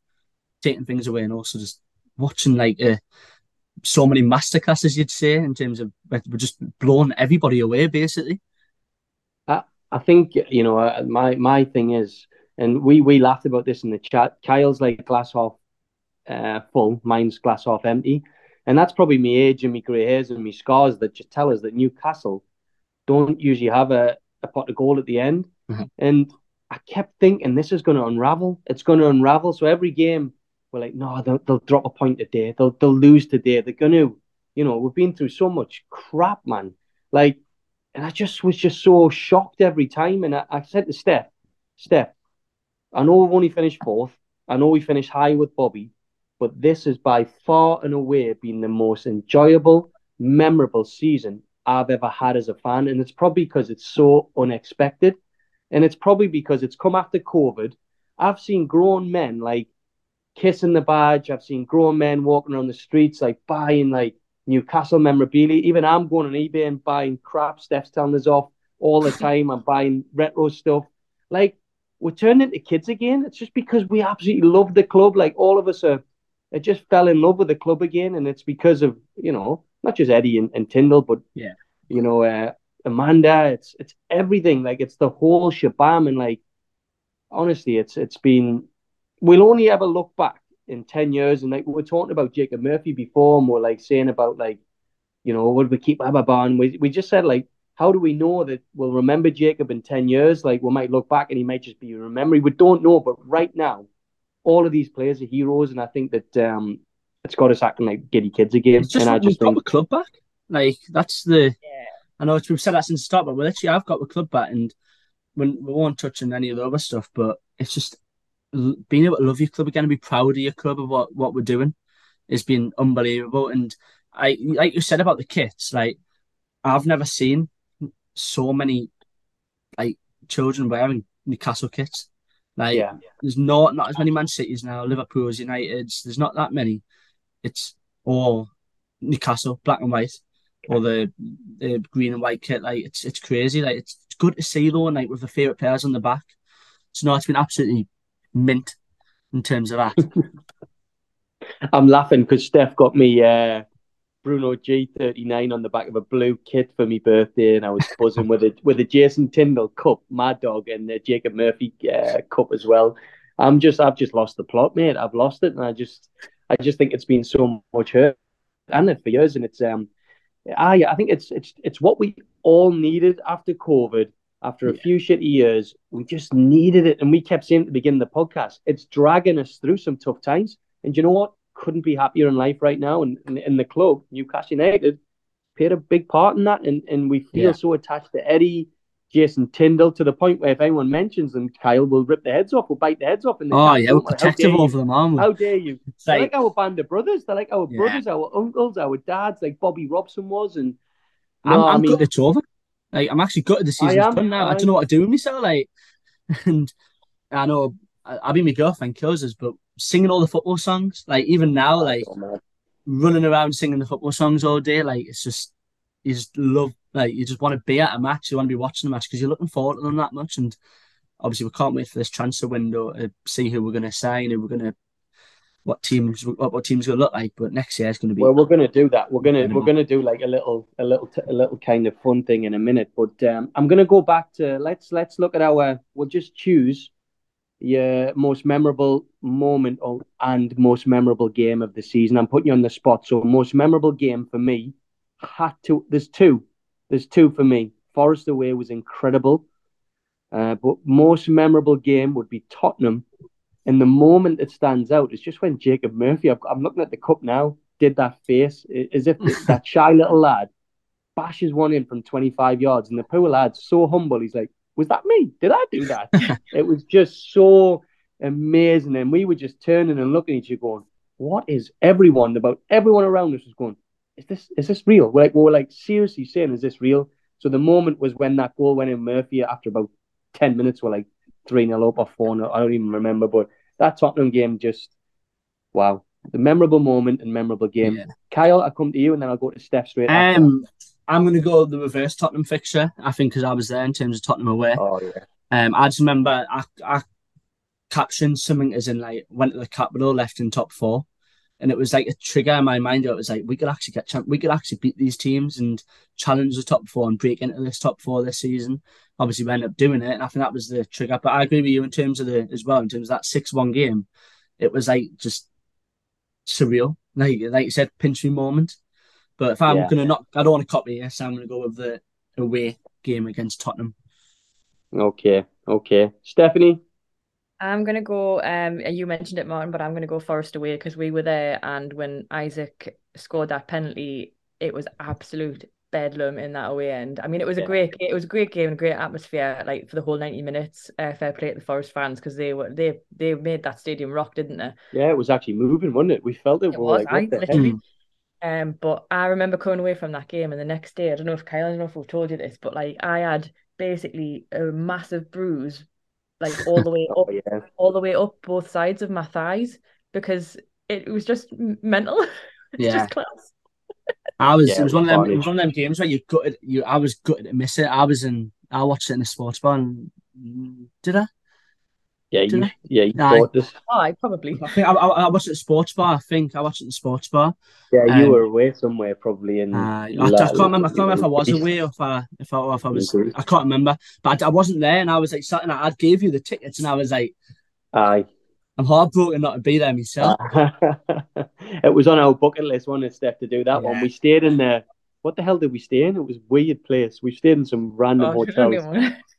taking things away and also just watching like uh, so many masterclasses, you'd say, in terms of we're just blowing everybody away, basically.
I, I think you know uh, my my thing is and we we laughed about this in the chat. Kyle's like glass half uh, full, mine's glass half empty, and that's probably me age and me grey hairs and me scars that just tell us that Newcastle don't usually have a, a pot of gold at the end. Mm-hmm. And I kept thinking this is going to unravel. It's going to unravel. So every game we're like, no, they'll, they'll drop a point today. They'll they'll lose today. They're going to, you know, we've been through so much crap, man. Like, and I just was just so shocked every time. And I, I said to Steph, Steph, I know we've only finished fourth. I know we finished high with Bobby, but this has by far and away been the most enjoyable, memorable season I've ever had as a fan. And it's probably because it's so unexpected. And it's probably because it's come after COVID. I've seen grown men like kissing the badge. I've seen grown men walking around the streets, like buying like Newcastle memorabilia. Even I'm going on eBay and buying crap. Steph's telling us off all the time. I'm buying retro stuff. Like we're turning into kids again. It's just because we absolutely love the club. Like all of us are, it just fell in love with the club again, and it's because of you know not just Eddie and, and Tindall, but
yeah,
you know uh, Amanda. It's it's everything. Like it's the whole shabam, and like honestly, it's it's been. We'll only ever look back in ten years, and like we were talking about Jacob Murphy before, and we're like saying about like, you know, would we keep Ababan? We we just said like how do we know that we'll remember Jacob in 10 years? Like we might look back and he might just be a memory. We don't know, but right now, all of these players are heroes, and I think that um, it's got us acting like giddy kids again.
It's just
and I
just think... got the club back. Like that's the. Yeah. I know we've said that since the start, but we literally I've got the club back, and when we won't touch on any of the other stuff, but it's just being able to love your club again and be proud of your club of what what we're doing has been unbelievable. And I like you said about the kits, like I've never seen so many like children wearing Newcastle kits. Like yeah. there's not not as many Man Cities now, Liverpool's, United's. There's not that many. It's all Newcastle, black and white, or the, the green and white kit. Like it's it's crazy. Like it's, it's good to see though, and like with the favourite players on the back. So no, it's been absolutely mint in terms of that.
I'm laughing because Steph got me uh, Bruno G39 on the back of a blue kit for my birthday, and I was buzzing with it with a Jason Tindall cup, Mad Dog, and the Jacob Murphy uh, cup as well. I'm just, I've just lost the plot, mate. I've lost it, and I just, I just think it's been so much hurt, and it for years, and it's, um, I, I think it's, it's, it's what we all needed after COVID. After a yeah. few shitty years, we just needed it, and we kept saying at the beginning of the podcast, it's dragging us through some tough times. And you know what? Couldn't be happier in life right now. And in the club, Newcastle United, played a big part in that. And, and we feel yeah. so attached to Eddie, Jason Tindall, to the point where if anyone mentions them, Kyle will rip their heads off, we'll bite their heads off.
And oh, yeah, we're protective over them, aren't we?
How dare you? They're like, like our band of brothers. They're like our yeah. brothers, our uncles, our dads, like Bobby Robson was. And
no, I'm, I'm I mean, gutted it's over. Like, I'm actually gutted the season's done now. I, I don't know what to do with myself. Like, and I know I, I mean, my girlfriend kills us, but singing all the football songs, like even now, like oh, running around singing the football songs all day, like it's just you just love, like you just want to be at a match, you want to be watching a match because you're looking forward to them that much, and obviously we can't wait for this transfer window to see who we're going to sign, who we're going to what teams what, what teams going to look like. But next year is going to be.
Well, we're going to do that. We're going to we're going to do like a little a little a little kind of fun thing in a minute. But um, I'm going to go back to let's let's look at our. We'll just choose your most memorable moment or, and most memorable game of the season? I'm putting you on the spot. So, most memorable game for me had to. There's two. There's two for me. Forest away was incredible, uh, but most memorable game would be Tottenham And the moment that stands out is just when Jacob Murphy, i am looking at the cup now, did that face as if that shy little lad bashes one in from 25 yards. And the poor lad's so humble. He's like, Was that me? Did I do that? it was just so amazing. And we were just turning and looking at each other going, What is everyone about everyone around us was going, Is this is this real? We're like, we we're like seriously saying, Is this real? So the moment was when that goal went in Murphy after about 10 minutes, we're like 3 0 up or 4 0. I don't even remember. But that Tottenham game just, wow. The memorable moment and memorable game. Yeah. Kyle, I'll come to you and then I'll go to Steph straight
um, I'm going to go the reverse Tottenham fixture, I think, because I was there in terms of Tottenham away.
Oh, yeah.
Um, I just remember I, I captioned something as in, like, went to the capital, left in top four. And it was like a trigger in my mind. It was like, we could actually get, champ- we could actually beat these teams and challenge the top four and break into this top four this season. Obviously, we ended up doing it. And I think that was the trigger. But I agree with you in terms of the, as well, in terms of that 6 1 game. It was like just surreal. Like, like you said, pinch me moment. But if I'm yeah. going to not, I don't want to copy this. I'm going to go with the away game against Tottenham.
Okay, okay. Stephanie?
I'm going to go, um, you mentioned it, Martin, but I'm going to go Forest away because we were there. And when Isak scored that penalty, it was absolute bedlam in that away end. I mean, it was yeah. a great, it was a great game, a great atmosphere, like for the whole ninety minutes. Uh, fair play to the Forest fans because they were they they made that stadium rock, didn't they?
Yeah, it was actually moving, wasn't it? We felt it.
It was. Like, I literally, um, but I remember coming away from that game, and the next day, I don't know if Kyle, I don't know if we've told you this, but like I had basically a massive bruise, like all the way up, oh, yeah. all the way up both sides of my thighs because it, was just mental. yeah. just class.
I was. Yeah, it was one of them. It was one of them games where you gutted. You. I was gutted to miss it. I was in. I watched it in the sports bar. And, did I?
Yeah, you, yeah, you bought this.
Oh, I probably.
I think I, I, I, watched it at sports bar. I think I watched at the sports bar.
Yeah, you um, were away somewhere, probably in.
Uh, I, I, can't remember. I can't remember if I was away or if I if I, or if I was. I can't remember, but I, I wasn't there, and I was like, something. I gave you the tickets, and I was like,
"Aye."
I'm heartbroken not to be there myself.
it was on our bucket list, one step to do that yeah. one. We stayed in there. What the hell did we stay in? It was weird place. We stayed in some random oh, hotels.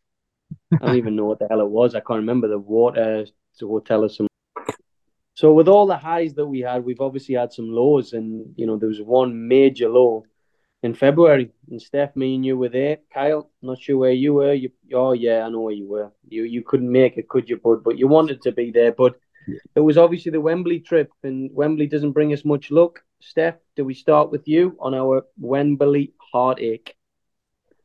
I don't even know what the hell it was. I can't remember the water the hotel or some. So with all the highs that we had, we've obviously had some lows, and you know there was one major low in February. And Steph, me and you were there. Kyle, not sure where you were. You, oh yeah, I know where you were. You you couldn't make it, could you, bud? But you wanted to be there. But yeah. it was obviously the Wembley trip, and Wembley doesn't bring us much luck. Steph, do we start with you on our Wembley heartache?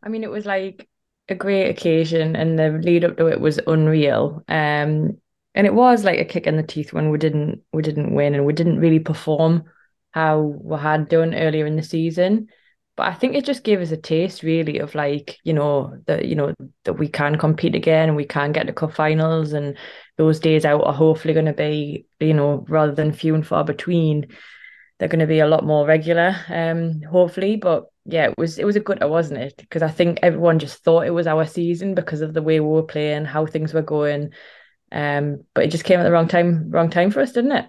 I mean, it was like a great occasion and the lead up to it was unreal. Um, and it was like a kick in the teeth when we didn't we didn't win and we didn't really perform how we had done earlier in the season. But I think it just gave us a taste really of like, you know, that you know, that we can compete again and we can get to cup finals and those days out are hopefully gonna be, you know, rather than few and far between, they're gonna be a lot more regular, um, hopefully. But yeah, it was it was a good, wasn't it? Because I think everyone just thought it was our season because of the way we were playing, how things were going. Um, but it just came at the wrong time, wrong time for us, didn't it?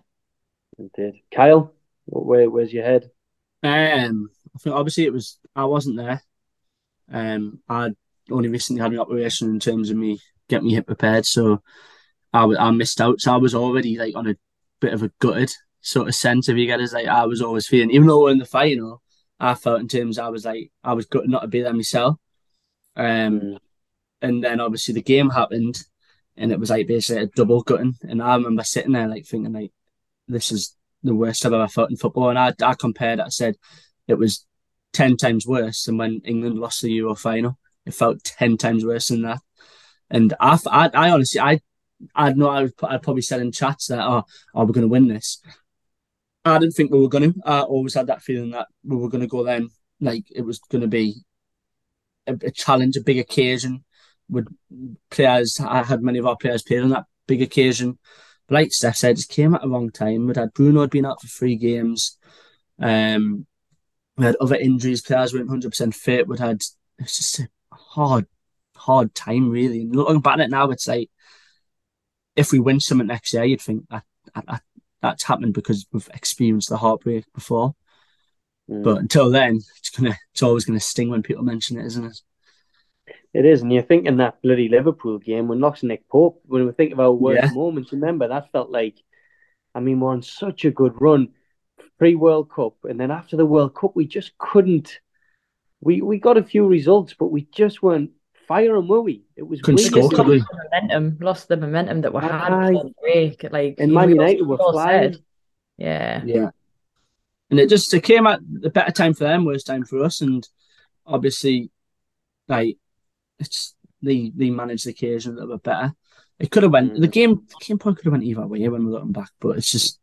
It did. Kyle, where where's your head?
Um, I think obviously it was I wasn't there. Um, I only recently had an operation in terms of me get me hip repaired, so I I missed out. So I was already like on a bit of a gutted sort of sense. If you get us, like I was always feeling, even though we're in the final, I felt in terms I was like I was good not to be there myself. Um, mm. and then obviously the game happened, and it was like basically a double gutting. And I remember sitting there like thinking like, this is the worst I've ever felt in football. And I I compared it. I said it was ten times worse than when England lost the Euro final. It felt ten times worse than that. And I I, I honestly I I know I I probably said in chats that oh, oh we're going to win this. I didn't think we were going to. I always had that feeling that we were going to go then, like it was going to be a, a, challenge, a big occasion. With players, I had many of our players played on that big occasion. But like Steph said, it came at a wrong time. We'd had Bruno had been out for three games. Um, we had other injuries. Players weren't hundred percent fit. We'd had it's just a hard, hard time really. And looking back at it now, it's like if we win something next year, you'd think that, that, that's happened because we've experienced the heartbreak before. Mm. But until then, it's gonna it's always gonna sting when people mention it, isn't it?
It is, and you're thinking that bloody Liverpool game when lost Nick Pope. When we think about our worst
Yeah.
moments, remember that felt like, I mean, we're on such a good run pre World Cup, and then after the World Cup, we just couldn't. We we got a few results, but we just weren't firing, were we? It was
Couldn't
weird.
score,
Just
could we?
lost the momentum, lost the momentum that we had
Aye.
break. Like
And
you
Man
all-
United were flying.
said. Yeah.
Yeah. And it just it came at the better time for them, worst time for us, and obviously, like it's they they managed the occasion a little bit better. It could have went
Mm.
the game the game point could have went either way when we're looking back, but it's just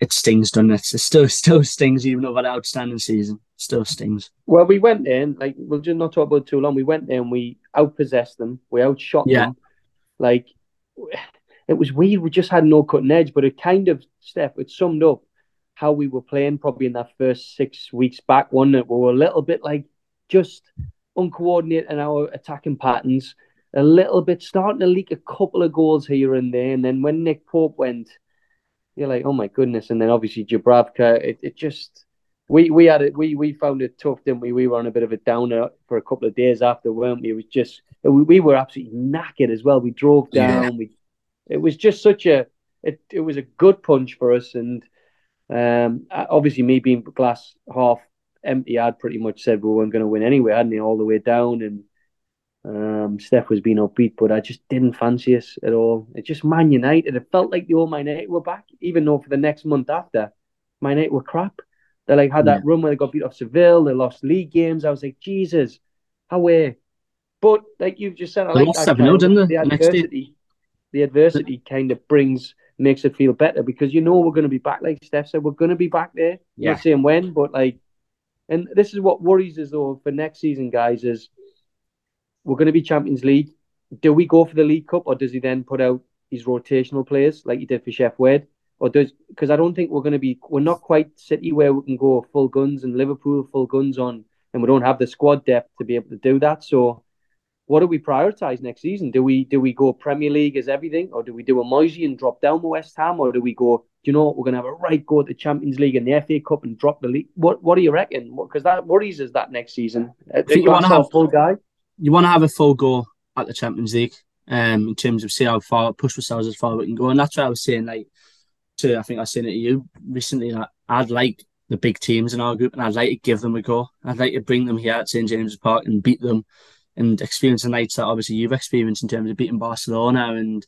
it stings, doesn't it? It still still stings even over the outstanding season. Still stings.
Well, we went in like we'll just not talk about it too long. We went in, we outpossessed them, we outshot
Yeah.
them. Like it was weird. We just had no cutting edge, but it kind of Steph. It summed up how we were playing probably in that first six weeks back. One that we were a little bit like just uncoordinated in our attacking patterns. A little bit starting to leak a couple of goals here and there, and then when Nick Pope went, you're like, oh my goodness! And then obviously Dubravka, it, it just we we had it we we found it tough, didn't we? We were on a bit of a downer for a couple of days after, weren't we? It was just we, we were absolutely knackered as well. We drove down.
Yeah.
We it was just such a it, it was a good punch for us, and um, obviously me being glass half empty, I'd pretty much said we weren't going to win anyway, hadn't he? All the way down, and um, Steph was being upbeat, but I just didn't fancy us at all. It just Man United. It felt like the old Man United were back, even though for the next month after, Man United were crap. They like had that run where they got beat off Seville. They lost league games. I was like, Jesus, how we? But like you've just said, I
They
like
lost 7-0,
kind
didn't they,
The
the next day?
adversity, the adversity kind of brings makes it feel better because you know we're going to be back. Like Steph said, we're going to be back there.
Yeah.
Not saying when, but like, and this is what worries us though for next season, guys. Is we're going to be Champions League. Do we go for the League Cup, or does he then put out his rotational players like he did for Sheff Wed? Or does because I don't think we're going to be we're not quite City where we can go full guns and Liverpool full guns on, and we don't have the squad depth to be able to do that. So, what do we prioritize next season? Do we do we go Premier League as everything, or do we do a Moyesy and drop down West Ham, or do we go? Do you know what, we're going to have a right go at the Champions League and the FA Cup and drop the league? What What do you reckon? Because that worries us that next season. I
think you wanna have-
full guy.
You want to have a full go at the Champions League, um, in terms of see how far push ourselves as far we can go, and that's what I was saying. Like, to I think I saying it to you recently that I'd like the big teams in our group, and I'd like to give them a go. I'd like to bring them here at St James's Park and beat them, and experience the nights that obviously you've experienced in terms of beating Barcelona and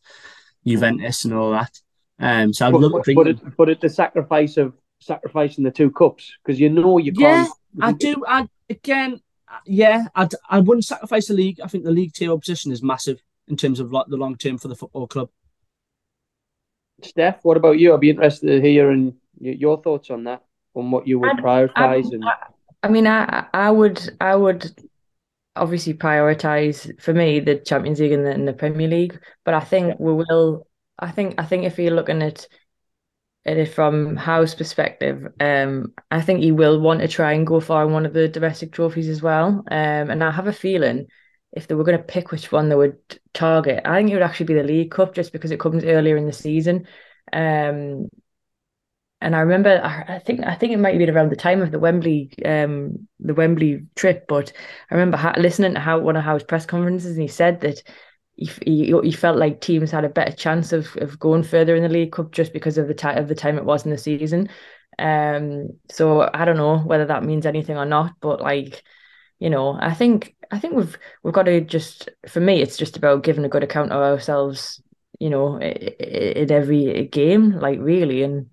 Juventus and all that. Um, so I'd
But,
love to bring
but,
them.
it, but at the sacrifice of sacrificing the two cups because you know you
Yeah,
can't.
I do. I again, yeah, I I wouldn't sacrifice the league. I think the league table position is massive in terms of like the long term for the football club.
Steph, what about you? I'd be interested to hear and your thoughts on that, on what you would
I'd-
prioritize.
I'd-
and
I mean, I I would I would obviously prioritize for me the Champions League and the, and the Premier League, but I think we will. I think I think if you're looking at at it from Howe's perspective, um, I think he will want to try and go for one of the domestic trophies as well. Um, and I have a feeling if they were going to pick which one they would target, I think it would actually be the League Cup just because it comes earlier in the season. Um, and I remember, I think, I think it might have been around the time of the Wembley, um, the Wembley trip. But I remember ha- listening to how one of Howe's press conferences, and he said that he, he he felt like teams had a better chance of of going further in the League Cup just because of the time of the time it was in the season. Um, so I don't know whether that means anything or not, but like, you know, I think I think we've we've got to just for me, it's just about giving a good account of ourselves, you know, in every game, like really, and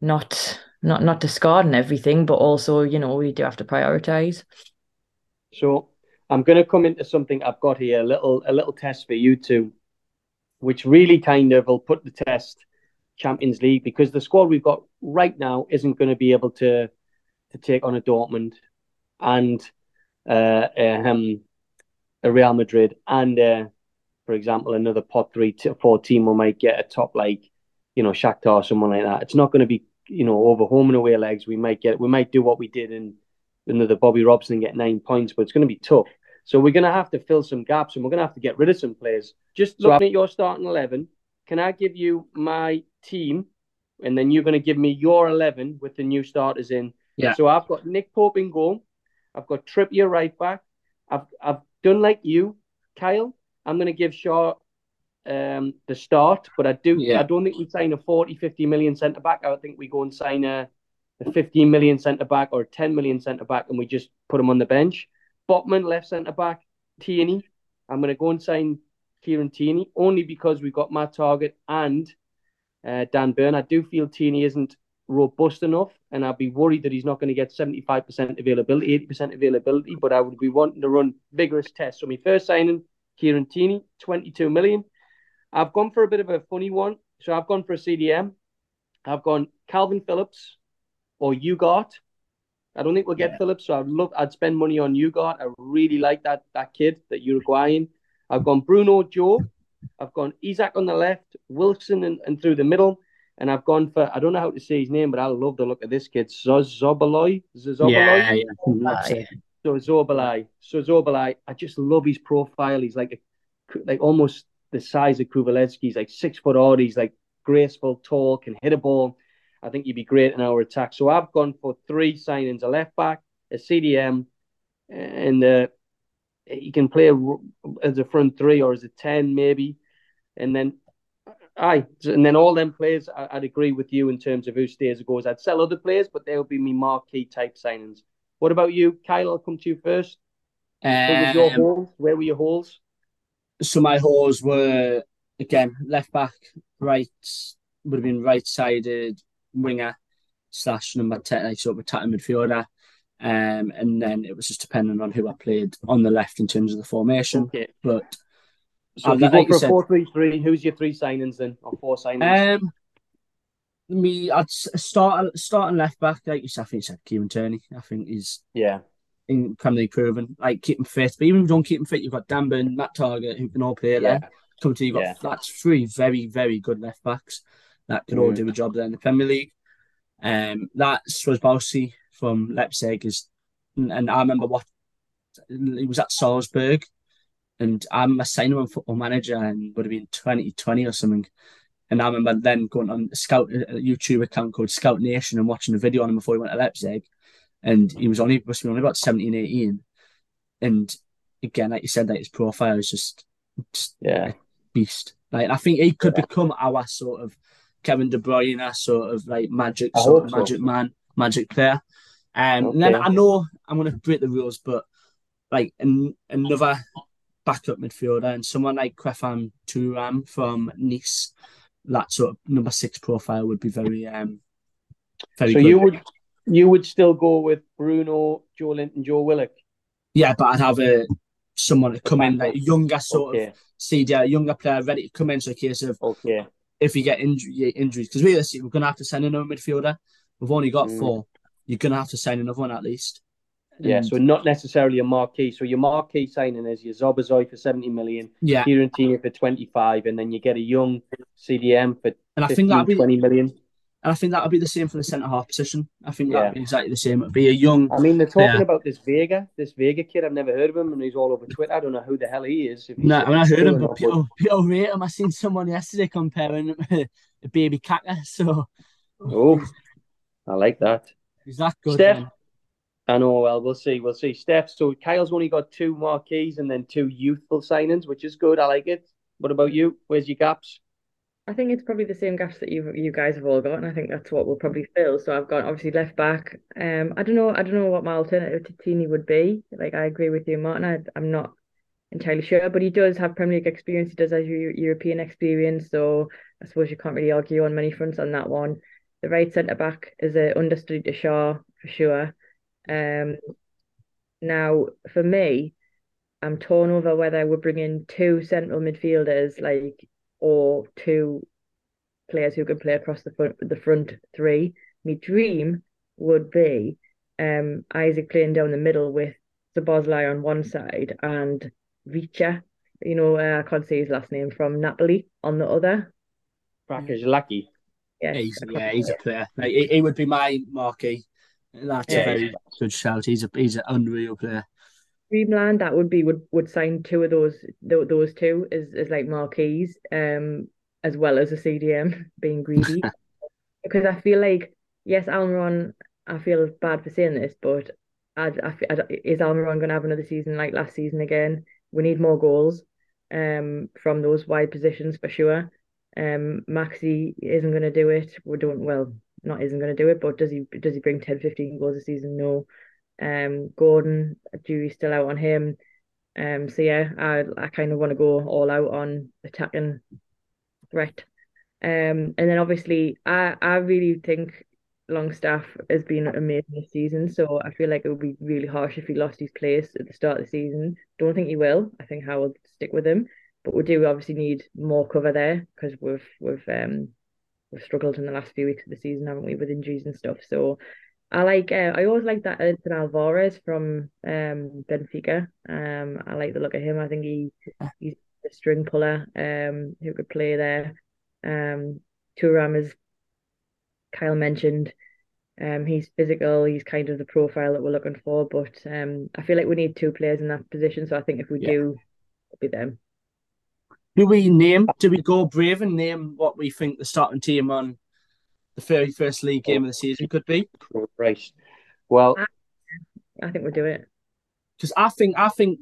not not not discarding everything, but also, you know, we do have to prioritize.
so I'm going to come into something I've got here, a little a little test for you two, which really kind of will put the test Champions League because the squad we've got right now isn't going to be able to to take on a Dortmund and uh, um, a Real Madrid and uh, for example another pot three to four team we might get a top like you know Shakhtar or someone like that. It's not going to be you know over home and away legs. We might get we might do what we did in another Bobby Robson and get nine points, but it's going to be tough. So we're going to have to fill some gaps and we're going to have to get rid of some players. Just looking at your starting eleven, can I give you my team, and then you're going to give me your eleven with the new starters in?
Yeah.
So I've got Nick Pope in goal. I've got Trippier right back. I've I've done like you, Kyle. I'm going to give Shaw um, the start, but I do.
Yeah.
I don't think we sign a 40, 50 million centre back. I think we go and sign a, a 15 million centre back or a 10 million centre back, and we just put him on the bench. Botman left centre back, Tierney. I'm going to go and sign Kieran Tierney only because we've got Matt Targett and uh, Dan Burn. I do feel Tierney isn't robust enough, and I'd be worried that he's not going to get 75% availability, 80% availability. But I would be wanting to run vigorous tests. So my first signing, Kieran Tierney, 22 million. I've gone for a bit of a funny one. So I've gone for a CDM. I've gone Calvin Phillips or Ugart. I don't think we'll get
Yeah.
Phillips, so I'd love I'd spend money on Ugart. I really like that that kid, that Uruguayan. I've gone Bruno Joe. I've gone Isak on the left, Wilson and, and through the middle. And I've gone for I don't know how to say his name, but I love the look of this kid. Zobaloy. Zobaloy.
Yeah, yeah. That's.
So Zobalai, so Zobalai, I just love his profile. He's like a, like almost the size of Kuvalevsky. He's like six foot odd. He's like graceful, tall, can hit a ball. I think he'd be great in our attack. So I've gone for three signings: a left back, a CDM, and uh, he can play as a front three or as a ten maybe. And then, aye, and then all them players, I, would agree with you in terms of who stays or goes. I'd sell other players, but they'll be me marquee type signings. What about you, Kyle? I'll come to you first. What was your
Um,
holes? Where were your holes?
so my holes were again left back, right would have been right sided winger slash number ten, like sort of attacking midfielder. Um, and then it was just depending on who I played on the left in terms of the formation.
Okay.
But
So if you
like
go
you
for a four three three, who's your three signings then, or four signings?
um, me, I'd start starting left back. Like you said, I think you said Kieran Tierney. I think he's
yeah,
in Premier League proven. Like keep him fit, but even if you don't keep him fit, you've got Dan Burn, Matt Targett, who can all play
yeah,
there. Come to you, got
Yeah.
that's three very very good left backs that can all
Mm.
do a job there in the Premier League. Um, that Swazbowski from Leipzig is, and and I remember what he was at Salzburg, and I remember signing on Football Manager and would have been twenty twenty or something. And I remember then going on a scout a YouTube account called Scout Nation and watching a video on him before he went to Leipzig, and he was only must be only about 17, 18. and again, like you said, like his profile is just, just
yeah.
beast. Like I think he could become our sort of Kevin De Bruyne, sort of like magic, sort of
so.
magic man, magic player. Um, and then I know I'm going to break the rules, but like an, another backup midfielder and someone like Khéphren Thuram from Nice, that sort of number six profile would be very, um, very
So
good.
you would you would still go with Bruno, Joelinton, Joe Willock?
yeah, but I'd have a someone to come in like a younger sort
Okay,
of CDR, a younger player ready to come in. So in case of
okay,
if you get injury, injuries, because realistically, we're going to have to send another midfielder. We've only got
Mm.
four. You're going to have to sign another one at least.
Yeah. So not necessarily a marquee. So your marquee signing is your Zobozoy for seventy million,
yeah,
Tierney for twenty five, and then you get a young CDM for
and I
15,
think that'll be,
20 million.
and I think that'll be the same for the centre half position. I think
Yeah.
that'll be exactly the same. It'll be a young.
I mean, they're talking
Yeah.
about this Veiga, this Veiga kid. I've never heard of him, and he's all over Twitter. I don't know who the hell he is.
No, I mean I heard him, but people rate him. I seen someone yesterday comparing him to a baby Kaka, so
Oh, I like that.
he's that good.
Steph?
man.
I know. Well, we'll see. We'll see. Steph. So Kyle's only got two marquees and then two youthful signings, which is good. I like it. What about you? Where's your gaps?
I think it's probably the same gaps that you you guys have all got, and I think that's what we'll probably fill. So I've got obviously left back. Um, I don't know. I don't know what my alternative to Tini would be. Like I agree with you, Martin. I, I'm not entirely sure, but he does have Premier League experience. He does have European experience, so I suppose you can't really argue on many fronts on that one. The right centre back is a understudy to Shaw for sure. Um, now for me, I'm torn over whether I would bring in two central midfielders, like or two players who can play across the front the front three. My dream would be um Isak playing down the middle with Szoboszlai on one side and Richa, you know, uh, I can't say his last name from Napoli on the other.
Kvaratskhelia.
Yeah,
He's, yeah, he's a player. He, he would be my marquee. That's
Yeah,
a very good shout. He's a he's an unreal player.
Dreamland that would be would would sign two of those th- those two as as like marquees, um, as well as a CDM being greedy, because I feel like yes, Almiron, I feel bad for saying this, but I, I, I, is Almiron going to have another season like last season again? We need more goals um, from those wide positions for sure. Um, Maxi isn't going to do it. We don't, well, not isn't going to do it, but does he does he bring 10, 15 goals a season? No. Um, Gordon, jury's still out on him. Um, so yeah, I I kind of want to go all out on attacking threat. Um, and then obviously I I really think Longstaff has been amazing this season. So I feel like it would be really harsh if he lost his place at the start of the season. Don't think he will. I think Howe'd stick with him. But we do obviously need more cover there because we've we've um we've struggled in the last few weeks of the season, haven't we, with injuries and stuff. So I like uh, I always like that Edson Alvarez from um Benfica. Um I like the look of him. I think he he's a string puller um who could play there. Um Thuram is Kyle mentioned. Um, he's physical. He's kind of the profile that we're looking for. But um, I feel like we need two players in that position. So I think if we yeah. do, it'll be them.
Do we name? Do we go brave and name what we think the starting team on the very first league game of the season could be?
Right. Well,
I, I think we'll do it.
Because I think I think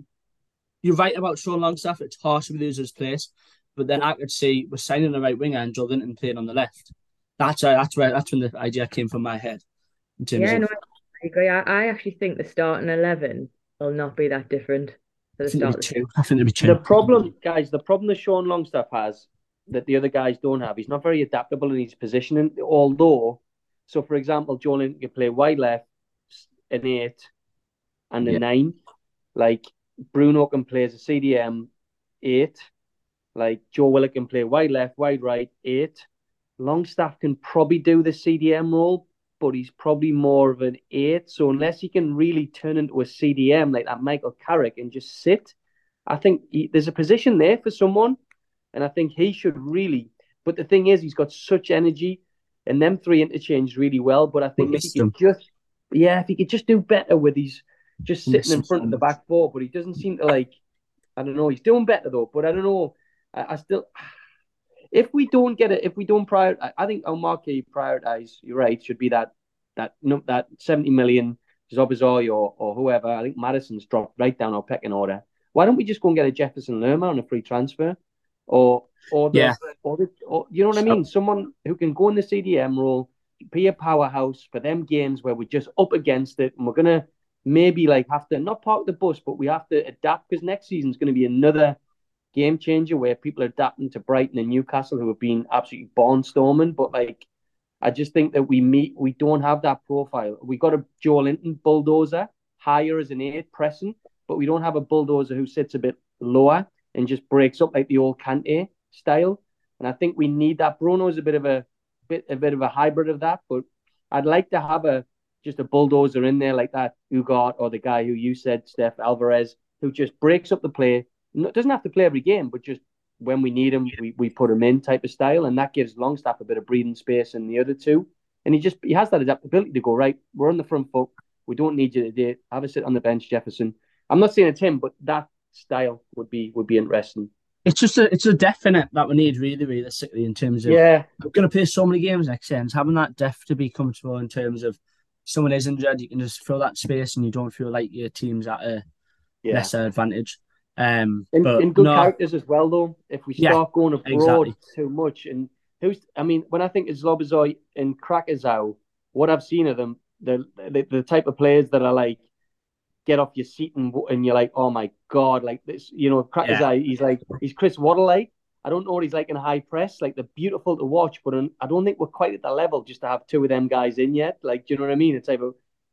you're right about Sean Longstaff. It's harsh to lose his place, but then I could see we're signing the right winger and Joelinton playing on the left that's where that's where that's when the idea came from my head. In terms
yeah,
of,
no, I agree. I, I actually think the starting eleven will not be that different.
I think, be two. I think it'll be two.
The problem, guys, the problem that Sean Longstaff has that the other guys don't have, he's not very adaptable in his positioning. Although, so for example, Joelinton can play wide left, an eight, and a yeah. nine. Like Bruno can play as a CDM eight. Like Joe Willock can play wide left, wide right, eight. Longstaff can probably do the CDM role, but he's probably more of an eight. So unless he can really turn into a CDM like that Michael Carrick and just sit, I think he, there's a position there for someone, and I think he should really. But the thing is, he's got such energy, and them three interchange really well. But I think if he could just, yeah, if he could just do better with his just sitting in front of the back four, but he doesn't seem to like. I don't know. He's doing better though, but I don't know. I, I still if we don't get it, if we don't prior, I think our marquee prioritize. You're right, should be that that no, that seventy million Szoboszlai or or whoever. I think Maddison's dropped right down our pecking order. Why don't we just go and get a Jefferson Lerma on a free transfer, or or the, yeah. or, the, or you know what I mean? Someone who can go in the CDM role, be a powerhouse for them games where we're just up against it, and we're gonna maybe like have to not park the bus, but we have to adapt because next season's going to be another game changer where people are adapting to Brighton and Newcastle who have been absolutely barnstorming. But like, I just think that we meet, we don't have that profile. We got a Joelinton bulldozer higher as an eight pressing, but we don't have a bulldozer who sits a bit lower and just breaks up like the old Kante style. And I think we need that. Bruno is a bit of a bit a bit of a hybrid of that, but I'd like to have a just a bulldozer in there like that Ugart or the guy who you said, Steph Alvarez, who just breaks up the play, doesn't have to play every game, but just when we need him, we, we put him in type of style, and that gives Longstaff a bit of breathing space and the other two. And he just he has that adaptability to go right. We're on the front foot. We don't need you today. Have a sit on the bench, Jefferson. I'm not saying it's him, but that style would be would be interesting.
It's just a it's a definite that we need really realistically in terms of
yeah
we're going to play so many games next season. Having that depth to be comfortable in terms of someone is injured, you can just fill that space and you don't feel like your team's at a yeah. lesser advantage. Um,
in,
but
in good no, characters as well, though. If we start yeah, going abroad exactly. too much, and who's, I mean, when I think of Szoboszlai and Krakazau, what I've seen of them, the, the the type of players that are like get off your seat and and you're like, oh my god, like this, you know, Krakazau, yeah. he's like he's Chris Waddle like. I don't know what he's like in high press. Like they're beautiful to watch, but I don't think we're quite at the level just to have two of them guys in yet. Like, do you know what I mean? It's like,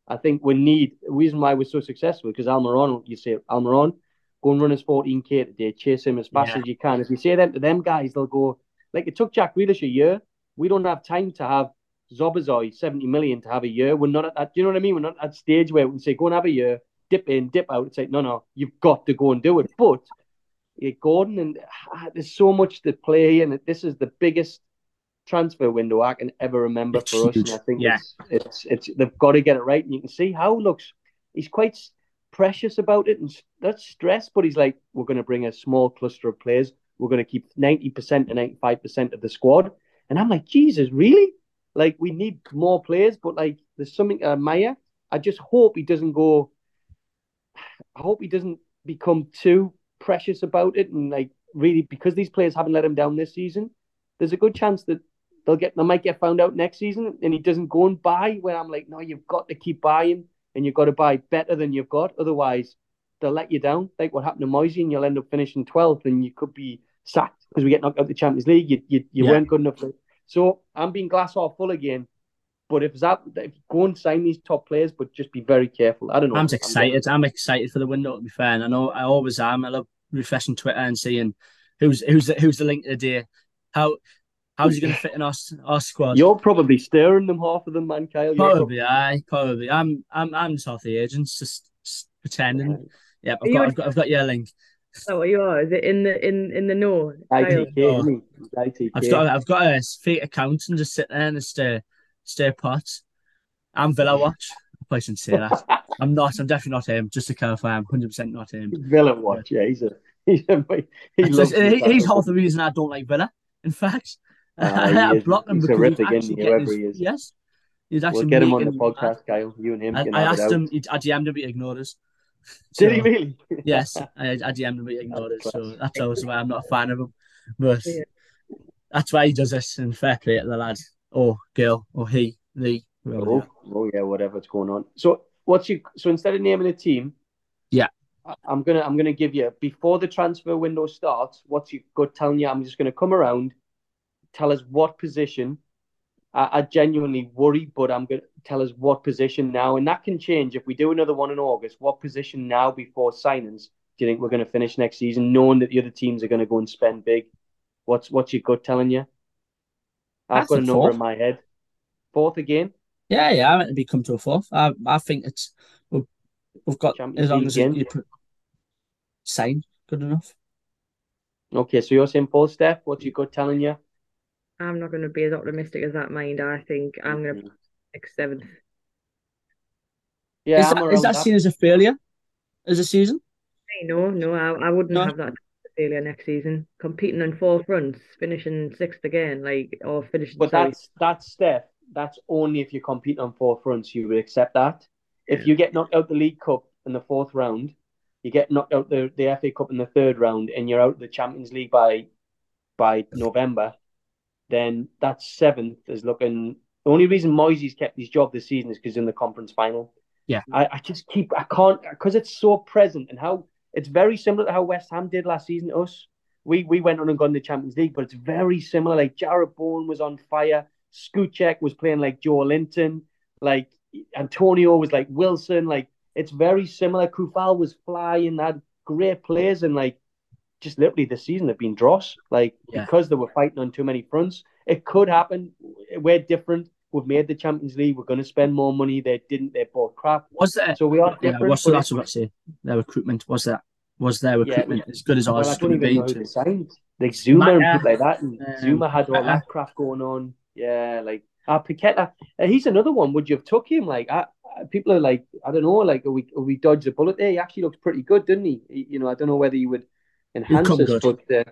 I think we need the reason why we're so successful because Almiron, you say Almiron, go and run his 14k today, chase him as fast yeah. as you can. If you say them to them guys, they'll go like it took Jack Grealish a year. We don't have time to have Szoboszlai 70 million to have a year. We're not at that, you know what I mean? We're not at that stage where we can say, go and have a year, dip in, dip out. It's like, no, no, you've got to go and do it. But yeah, Gordon, and ah, there's so much to play, and this is the biggest transfer window I can ever remember it's for us. And I think yeah. it's, it's, it's, they've got to get it right. And you can see how looks, he's quite precious about it and that's stress. But he's like, we're going to bring a small cluster of players. We're going to keep 90% to 95% of the squad. And I'm like, Jesus, really? Like, we need more players, but like, there's something uh, to admire. I just hope he doesn't go. I hope he doesn't become too precious about it and like really because these players haven't let him down this season. There's a good chance that they'll get they might get found out next season and he doesn't go and buy. Where I'm like, no, you've got to keep buying and you've got to buy better than you've got. Otherwise, they'll let you down. Like what happened to Moyesy, and you'll end up finishing 12th and you could be sacked because we get knocked out of the Champions League. You you, you yeah. weren't good enough. So I'm being glass half full again. But if that, if go and sign these top players, but just be very careful. I don't know.
I'm excited. I'm, I'm excited for the window. To be fair, and I know I always am. I love refreshing Twitter and seeing who's who's the, who's the link of the day. How how's he going to fit in our our squad?
You're probably stirring them half of them, man, Kyle.
Probably, I probably. I'm I'm I'm South the agents, just, just pretending. Yeah, I've got, I've got I've got your link.
Oh, you are. Is it in the in in the know? ITK,
oh. ITK.
I've got I've got a fake account and just sit there and stay stay pot. I'm Villa Watch. I probably shouldn't say that. I'm not. I'm definitely not him. Just to clarify, I'm 100 percent not him.
Villa Watch. Yeah, he's a he's a,
he just, he, he's half the reason I don't like Villa. In fact, uh, I blocked him because
terrific, he's actually whoever his, he is.
Yes, he's actually
we'll get him on the podcast, Kyle. You and him.
I, I asked him. I DM'd him, he ignored us.
So, Did he really?
yes, I, I DM'd him, he ignored us. So that's also why I'm not a fan of him. But yeah. that's why he does this. And fair play to the lad, or girl, or he, the.
Oh, oh yeah, whatever's going on. So what's you? So instead of naming a team,
yeah,
I'm gonna I'm gonna give you before the transfer window starts. What's your gut telling you? I'm just gonna come around, tell us what position. I, I genuinely worry, but I'm gonna tell us what position now, and that can change if we do another one in August. What position now before signings do you think we're gonna finish next season, knowing that the other teams are gonna go and spend big? What's what's your gut telling you? I've That's got a number fourth. in my head. Fourth again.
Yeah, yeah, I meant to be come to a fourth. I I think it's we've, we've got Champions as long as you put sign good enough.
Okay, so you're saying fourth Steph. What's your gut telling you?
I'm not going to be as optimistic as that mind. I think I'm going to pick seventh.
Yeah, is that, is that, that seen as a failure as a season?
No, no, I, I wouldn't no. have that failure next season. Competing on four fronts, finishing sixth again, like or finishing.
But that's that's Steph that's only if you compete on four fronts you would accept that. If you get knocked out the League Cup in the fourth round, you get knocked out the, the FA Cup in the third round, and you're out of the Champions League by by November, then that seventh is looking. The only reason Moyesy's kept his job this season is because in the conference final.
Yeah,
I, I just keep I can't because it's so present and how it's very similar to how West Ham did last season to us. We we went on and got the Champions League, but it's very similar. Like Jarrod Bowen was on fire. Soucek was playing like Joelinton, like Antonio was like Wilson, like it's very similar. Coufal was flying, had great players, and like just literally this season have been dross, like yeah. because they were fighting on too many fronts. It could happen. We're different. We've made the Champions League. We're going to spend more money. They didn't. They bought crap.
Was that
so? We are different.
Yeah, what's the last about say? Their recruitment was that was their recruitment yeah, as good as ours well, going to be?
They signed. Like Zouma and people like that, and um, Zouma had all that crap going on. Yeah, like uh, Paqueta, uh, he's another one. Would you have took him? Like, I, people are like, I don't know, like, we, we dodged a bullet there? He actually looks pretty good, didn't he? You know, I don't know whether you would enhance us, but uh,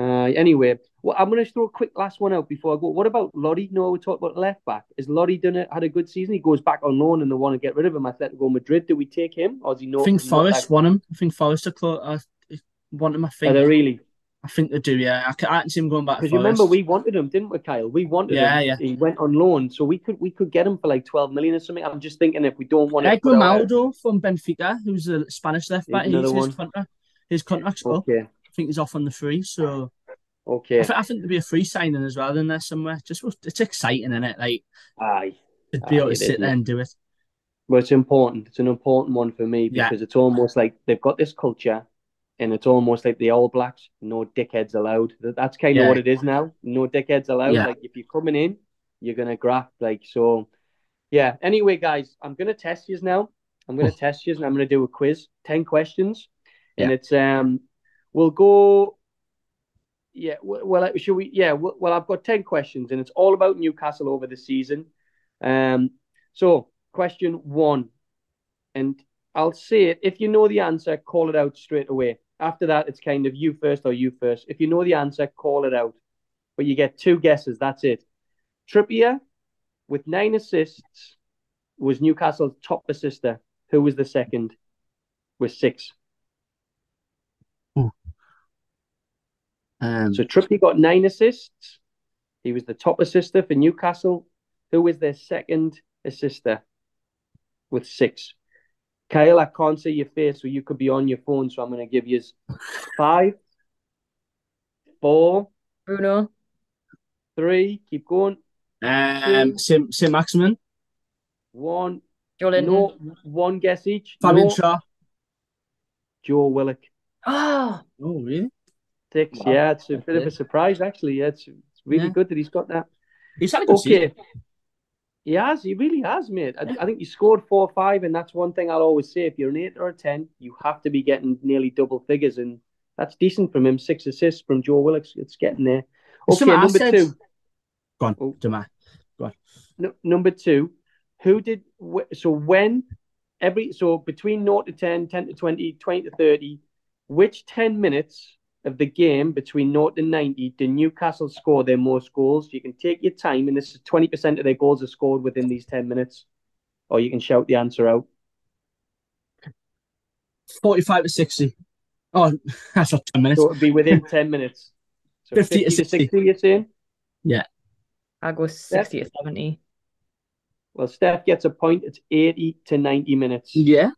uh, anyway, well, I'm going to throw a quick last one out before I go. What about Lodi? No, we talked about left back. Is Lodi done it? Had a good season? He goes back on loan and they want to get rid of him. Atletico Madrid. Do we take him, or is he?
I think Forest want him. I think Forest are close. I want him. I think.
Are they really?
I think they do, yeah. I, can, I can see him going back.
Because you remember we wanted him, didn't we, Kyle? We wanted
yeah,
him.
Yeah, yeah.
He went on loan, so we could we could get him for like twelve million or something. I'm just thinking if we don't want
Greg Grimaldo from Benfica, who's a Spanish left back, his, his, contract, his contract's okay. up. I think he's off on the free, so
okay. I,
th- I think there'd be a free signing as well in there somewhere. Just it's exciting, isn't it? Like,
aye,
to be able to sit there and do it.
Well, it's important. It's an important one for me because yeah. it's almost like they've got this culture and it's almost like the All Blacks, no dickheads allowed. That's kind of yeah. what it is now. No dickheads allowed. Yeah. Like if you're coming in, you're gonna graft. Like so, yeah. Anyway, guys, I'm gonna test you now. I'm gonna test you, and I'm gonna do a quiz, ten questions, yeah. and it's um, we'll go. Yeah, well, should we? Yeah, well, I've got ten questions, and it's all about Newcastle over the season. Um, so question one, and I'll say it. If you know the answer, call it out straight away. After that, it's kind of you first or you first. If you know the answer, call it out. But you get two guesses. That's it. Trippier with nine assists was Newcastle's top assister. Who was the second? With six.
Um,
So Trippier got nine assists. He was the top assister for Newcastle. Who was their second assister with six? Kyle, I can't see your face, so you could be on your phone. So I'm going to give you five, four,
Bruno.
three. Keep going.
um, Sim, Saint-Maximin,
One.
Joelinton.
No. One guess each.
Fabian
no.
Shaw.
Joe Willock.
Oh,
Oh, really?
Six.
Wow.
Yeah, it's a bit of a surprise, actually. Yeah, it's, it's really
Yeah.
good that he's got that.
He's had a good season.
He has, he really has, mate. I, I think he scored four or five, and that's one thing I'll always say. If you're an eight or a ten, you have to be getting nearly double figures, and that's decent from him. Six assists from Joe Willock. It's getting there. Okay,
Some
number
assets.
two.
Go on,
Oh.
Jamal.
No, number two. Who did wh- so when every so between 0 to 10, 10 to 20, 20 to 30, which 10 minutes of the game between 0 to 90 did Newcastle score their most goals? You can take your time, and this is 20% of their goals are scored within these 10 minutes. Or you can shout the answer out.
45 to 60. Oh, that's not 10 minutes.
So it would be within 10 minutes. So
50 to 60.
you're saying? Yeah.
I go 60 to 70.
Well, Steph gets a point. It's 80 to 90 minutes.
Yeah.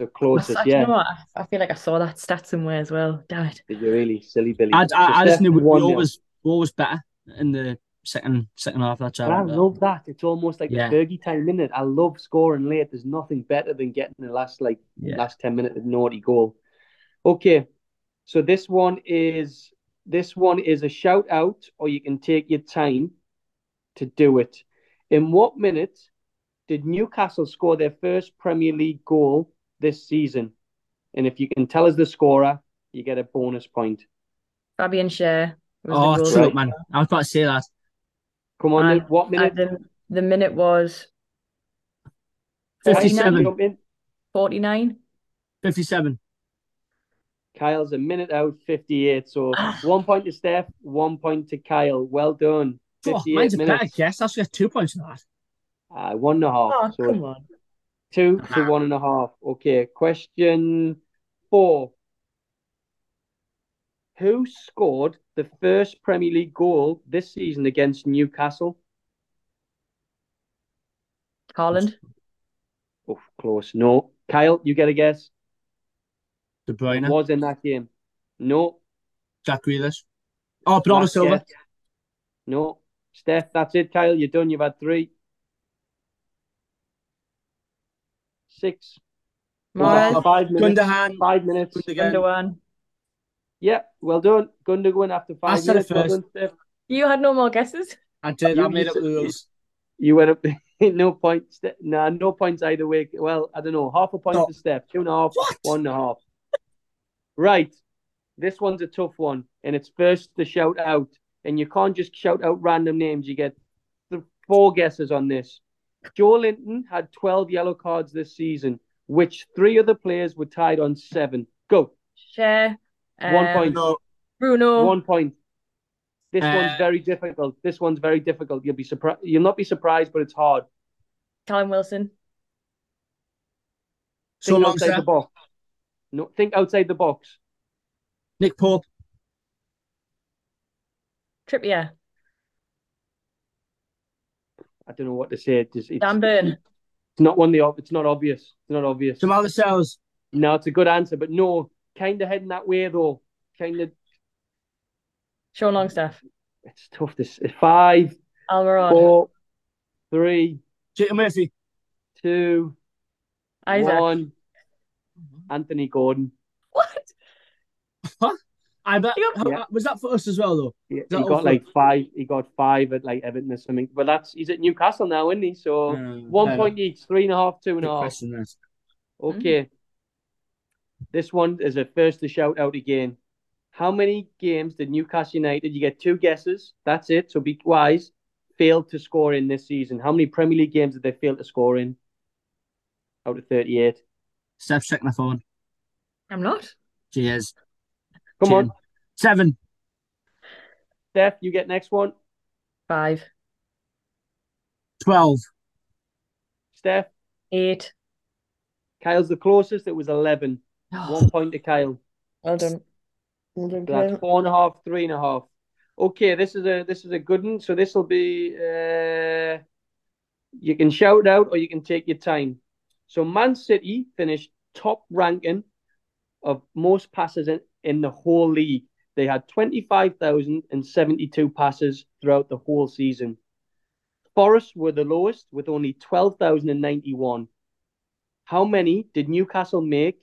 So
I,
closest,
I, you
yeah.
know? I, I feel like I saw that stat somewhere as well. Damn it.
Did you really, silly Billy?
I,
So
I, I just knew we, we
1-0.
always, we always better in the second second half of that
But I love that. It's almost like
Yeah.
the Fergie time, isn't it? I love scoring late. There's nothing better than getting the last like
Yeah.
last ten minutes of naughty goal. Okay, so this one is this one is a shout out, or you can take your time to do it. In what minute did Newcastle score their first Premier League goal this season? And if you can tell us the scorer, you get a bonus point.
Fabian Schär was
Oh,
the goal.
true,
Right.
man. I was about to say that.
Come on,
And-
what minute?
And the, the minute was
57.
49.
57.
Kyle's a minute out, 58. So one point to Steph, one point to Kyle. Well done.
Oh,
58
mine's a better
minutes.
guess. I should get two points for that.
Uh, one and a half.
Oh,
so
come on.
Two to one and a half. Okay. Question four. Who scored the first Premier League goal this season against Newcastle?
Haaland.
Oh, close. No. Kyle, you get a guess?
De Bruyne,
Was in that game. No.
Jack Grealish. Oh, Bernardo Silva.
guess. No. Steph, that's it, Kyle. You're done. You've had three. Six.
Mahrez.
Oh,
Five minutes.
Gundogan.
Five minutes.
Gundogan.
Gundogan.
Yeah, well done. Gundogan after
I
five
said it
minutes. Well
first.
done,
You had no more guesses?
I did.
You-
I made up the rules.
You went up. no points. Ste- Nah, no points either way. Well, I don't know. Half a point
No.
to Steph. Two and a half.
What?
One and a half. Right. This one's a tough one, and it's first to shout out. And you can't just shout out random names. You get th- four guesses on this. Joelinton had 12 yellow cards this season, which three other players were tied on seven. Go.
Schär.
One
um,
point.
No,
Bruno.
One point. This
Uh,
one's very difficult. This one's very difficult. You'll be surprised. You'll not be surprised, but it's hard.
Callum Wilson.
so
Think
long,
outside
sir.
the box. No, think outside the box.
Nick Pope.
Trippier.
I don't know what to say. It's, it's,
Dan Burn.
it's not one. The it's not obvious. It's not obvious.
Jamal Lascelles.
No, it's a good answer, but no. Kind of heading that way though. Kind of.
Sean Longstaff.
It's tough. This five,
Almiron.
four, three,
Jacob Murphy.
two,
Isak.
one. Anthony Gordon.
What?
I bet.
Yep.
how-
Yeah.
Was that for us as well, though?
He, he got
for-
like five. He got five at like Everton or something. But that's he's at Newcastle now, isn't he? So
Um,
one
no,
point each, three and a half, two and
Good
a half.
question, this.
Okay. This one is a first to shout out again. How many games did Newcastle United? You get two guesses. That's it. So be wise. Failed to score in this season. How many Premier League games did they fail to score in? Out of thirty-eight.
Steph's checking my phone.
I'm not.
Cheers.
Come on,
Seven.
Steph. You get next one.
Five.
Twelve.
Steph,
Eight.
Kyle's the closest. It was 11. one point to Kyle.
well done. Well done,
So that's four and a half, three and a half. Okay, this is a this is a good one. So this will be uh, you can shout it out or you can take your time. So Man City finished top ranking of most passes in, in the whole league. They had 25,072 passes throughout the whole season. Forest were the lowest with only 12,091. How many did Newcastle make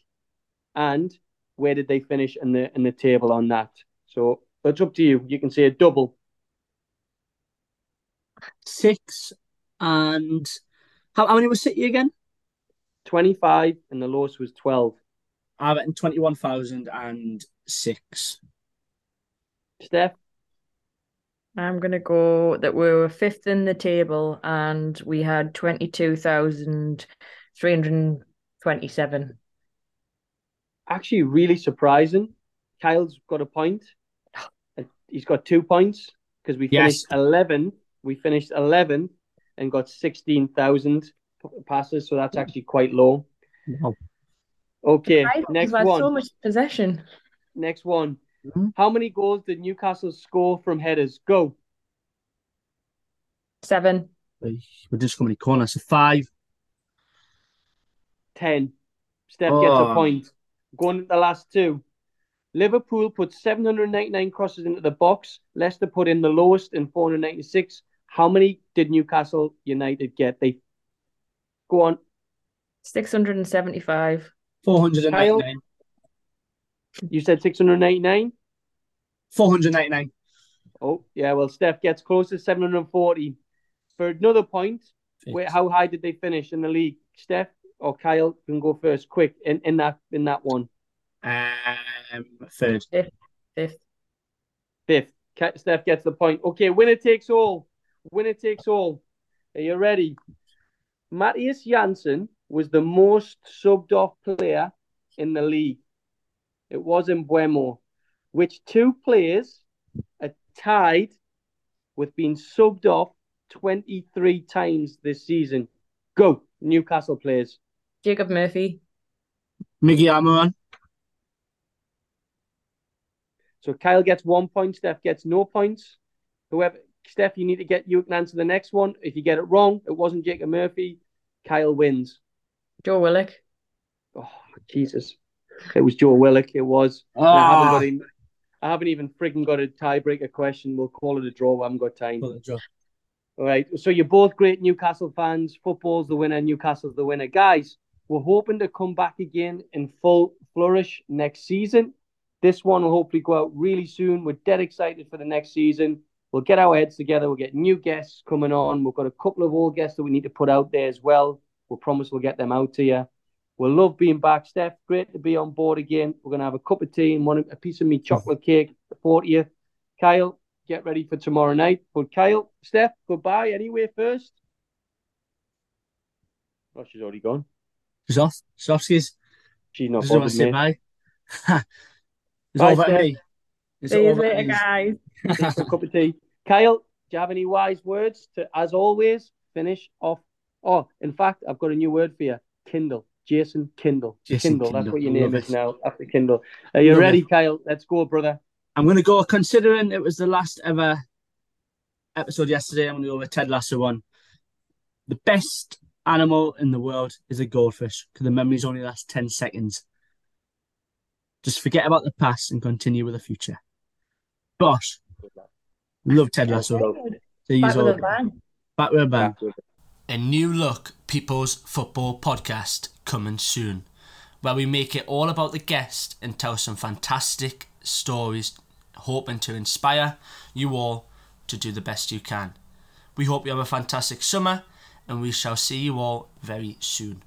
and where did they finish in the in the table on that? So it's up to you. You can say a double.
Six and how, how many was City again?
25 and the lowest was 12.
I reckon twenty-one thousand and six.
Steph,
I'm gonna go that we were fifth in the table and we had twenty-two thousand three hundred twenty-seven.
actually really surprising. Kyle's got a point. Uh, he's got two points because we
Yes.
finished 11. We finished 11 and got 16,000 passes. So that's actually quite low.
Wow.
Okay,
Next
next
had
one.
so much possession.
Next one.
Mhm.
How many goals did Newcastle score from headers? Go.
Seven.
We just coming corner, so five.
10. Steph gets a
Oh.
point. Going to the last two. Liverpool put 799 crosses into the box. Leicester put in the lowest in 496. How many did Newcastle United get? They go on.
Six hundred and seventy-five.
Four hundred and ninety-nine.
You said 699?
Four hundred ninety-nine.
Oh, yeah. Well, Steph gets closer, 740. For another point, where, how high did they finish in the league? Steph or Kyle can go first, quick in, in that in that one.
Um, third.
Fifth.
Fifth. Ka- Steph gets the point. Okay, winner takes all. Winner takes all. Are you ready? Mathias Jensen was the most subbed off player in the league. It was in Mbeumo, which two players are tied with being subbed off 23 times this season. Go, Newcastle players.
Jacob Murphy.
Miggy Almiron.
So Kyle gets one point, Steph gets no points. Whoever Steph, you need to get you can answer the next one. If you get it wrong, it wasn't Jacob Murphy. Kyle wins.
Joe Willock.
Oh Jesus. It was Joe Willock, it was. And I haven't got in, I haven't even freaking got a tiebreaker question. We'll call it a draw. I haven't got time.
Oh, draw.
All right. So you're both great Newcastle fans. Football's the winner. Newcastle's the winner. Guys, we're hoping to come back again in full flourish next season. This one will hopefully go out really soon. We're dead excited for the next season. We'll get our heads together. We'll get new guests coming on. We've got a couple of old guests that we need to put out there as well. We'll promise we'll get them out to you. We'll love being back. Steph, great to be on board again. We're going to have a cup of tea and one a piece of me chocolate cake, the 40th. Kyle, get ready for tomorrow night. But Kyle, Steph, goodbye anyway first. Oh, she's already gone.
She's off. She's off skis.
She's not
Doesn't want
bothered
to
me.
say bye. it's
Bye,
over to
Steph.
me. It's
See you later,
me.
guys.
Take a cup of tea. Kyle, do you have any wise words to, as always, finish off? Oh, in fact, I've got a new word for you. Kindle. Jason Kindle.
Jason
Kindle. That's what your name is now after Kindle. Are you
Love
ready,
it.
Kyle? Let's go, brother.
I'm going to go, considering it was the last ever episode yesterday, I'm going to go with Ted Lasso one. The best animal in the world is a goldfish because the memories only last 10 seconds. Just forget about the past and continue with the future. Bosh. Love Ted Lasso. So he's
Back with
all-
a bang.
Back with a bang.
A new look People's Football podcast coming soon, where we make it all about the guest and tell some fantastic stories, hoping to inspire you all to do the best you can. We hope you have a fantastic summer, and we shall see you all very soon.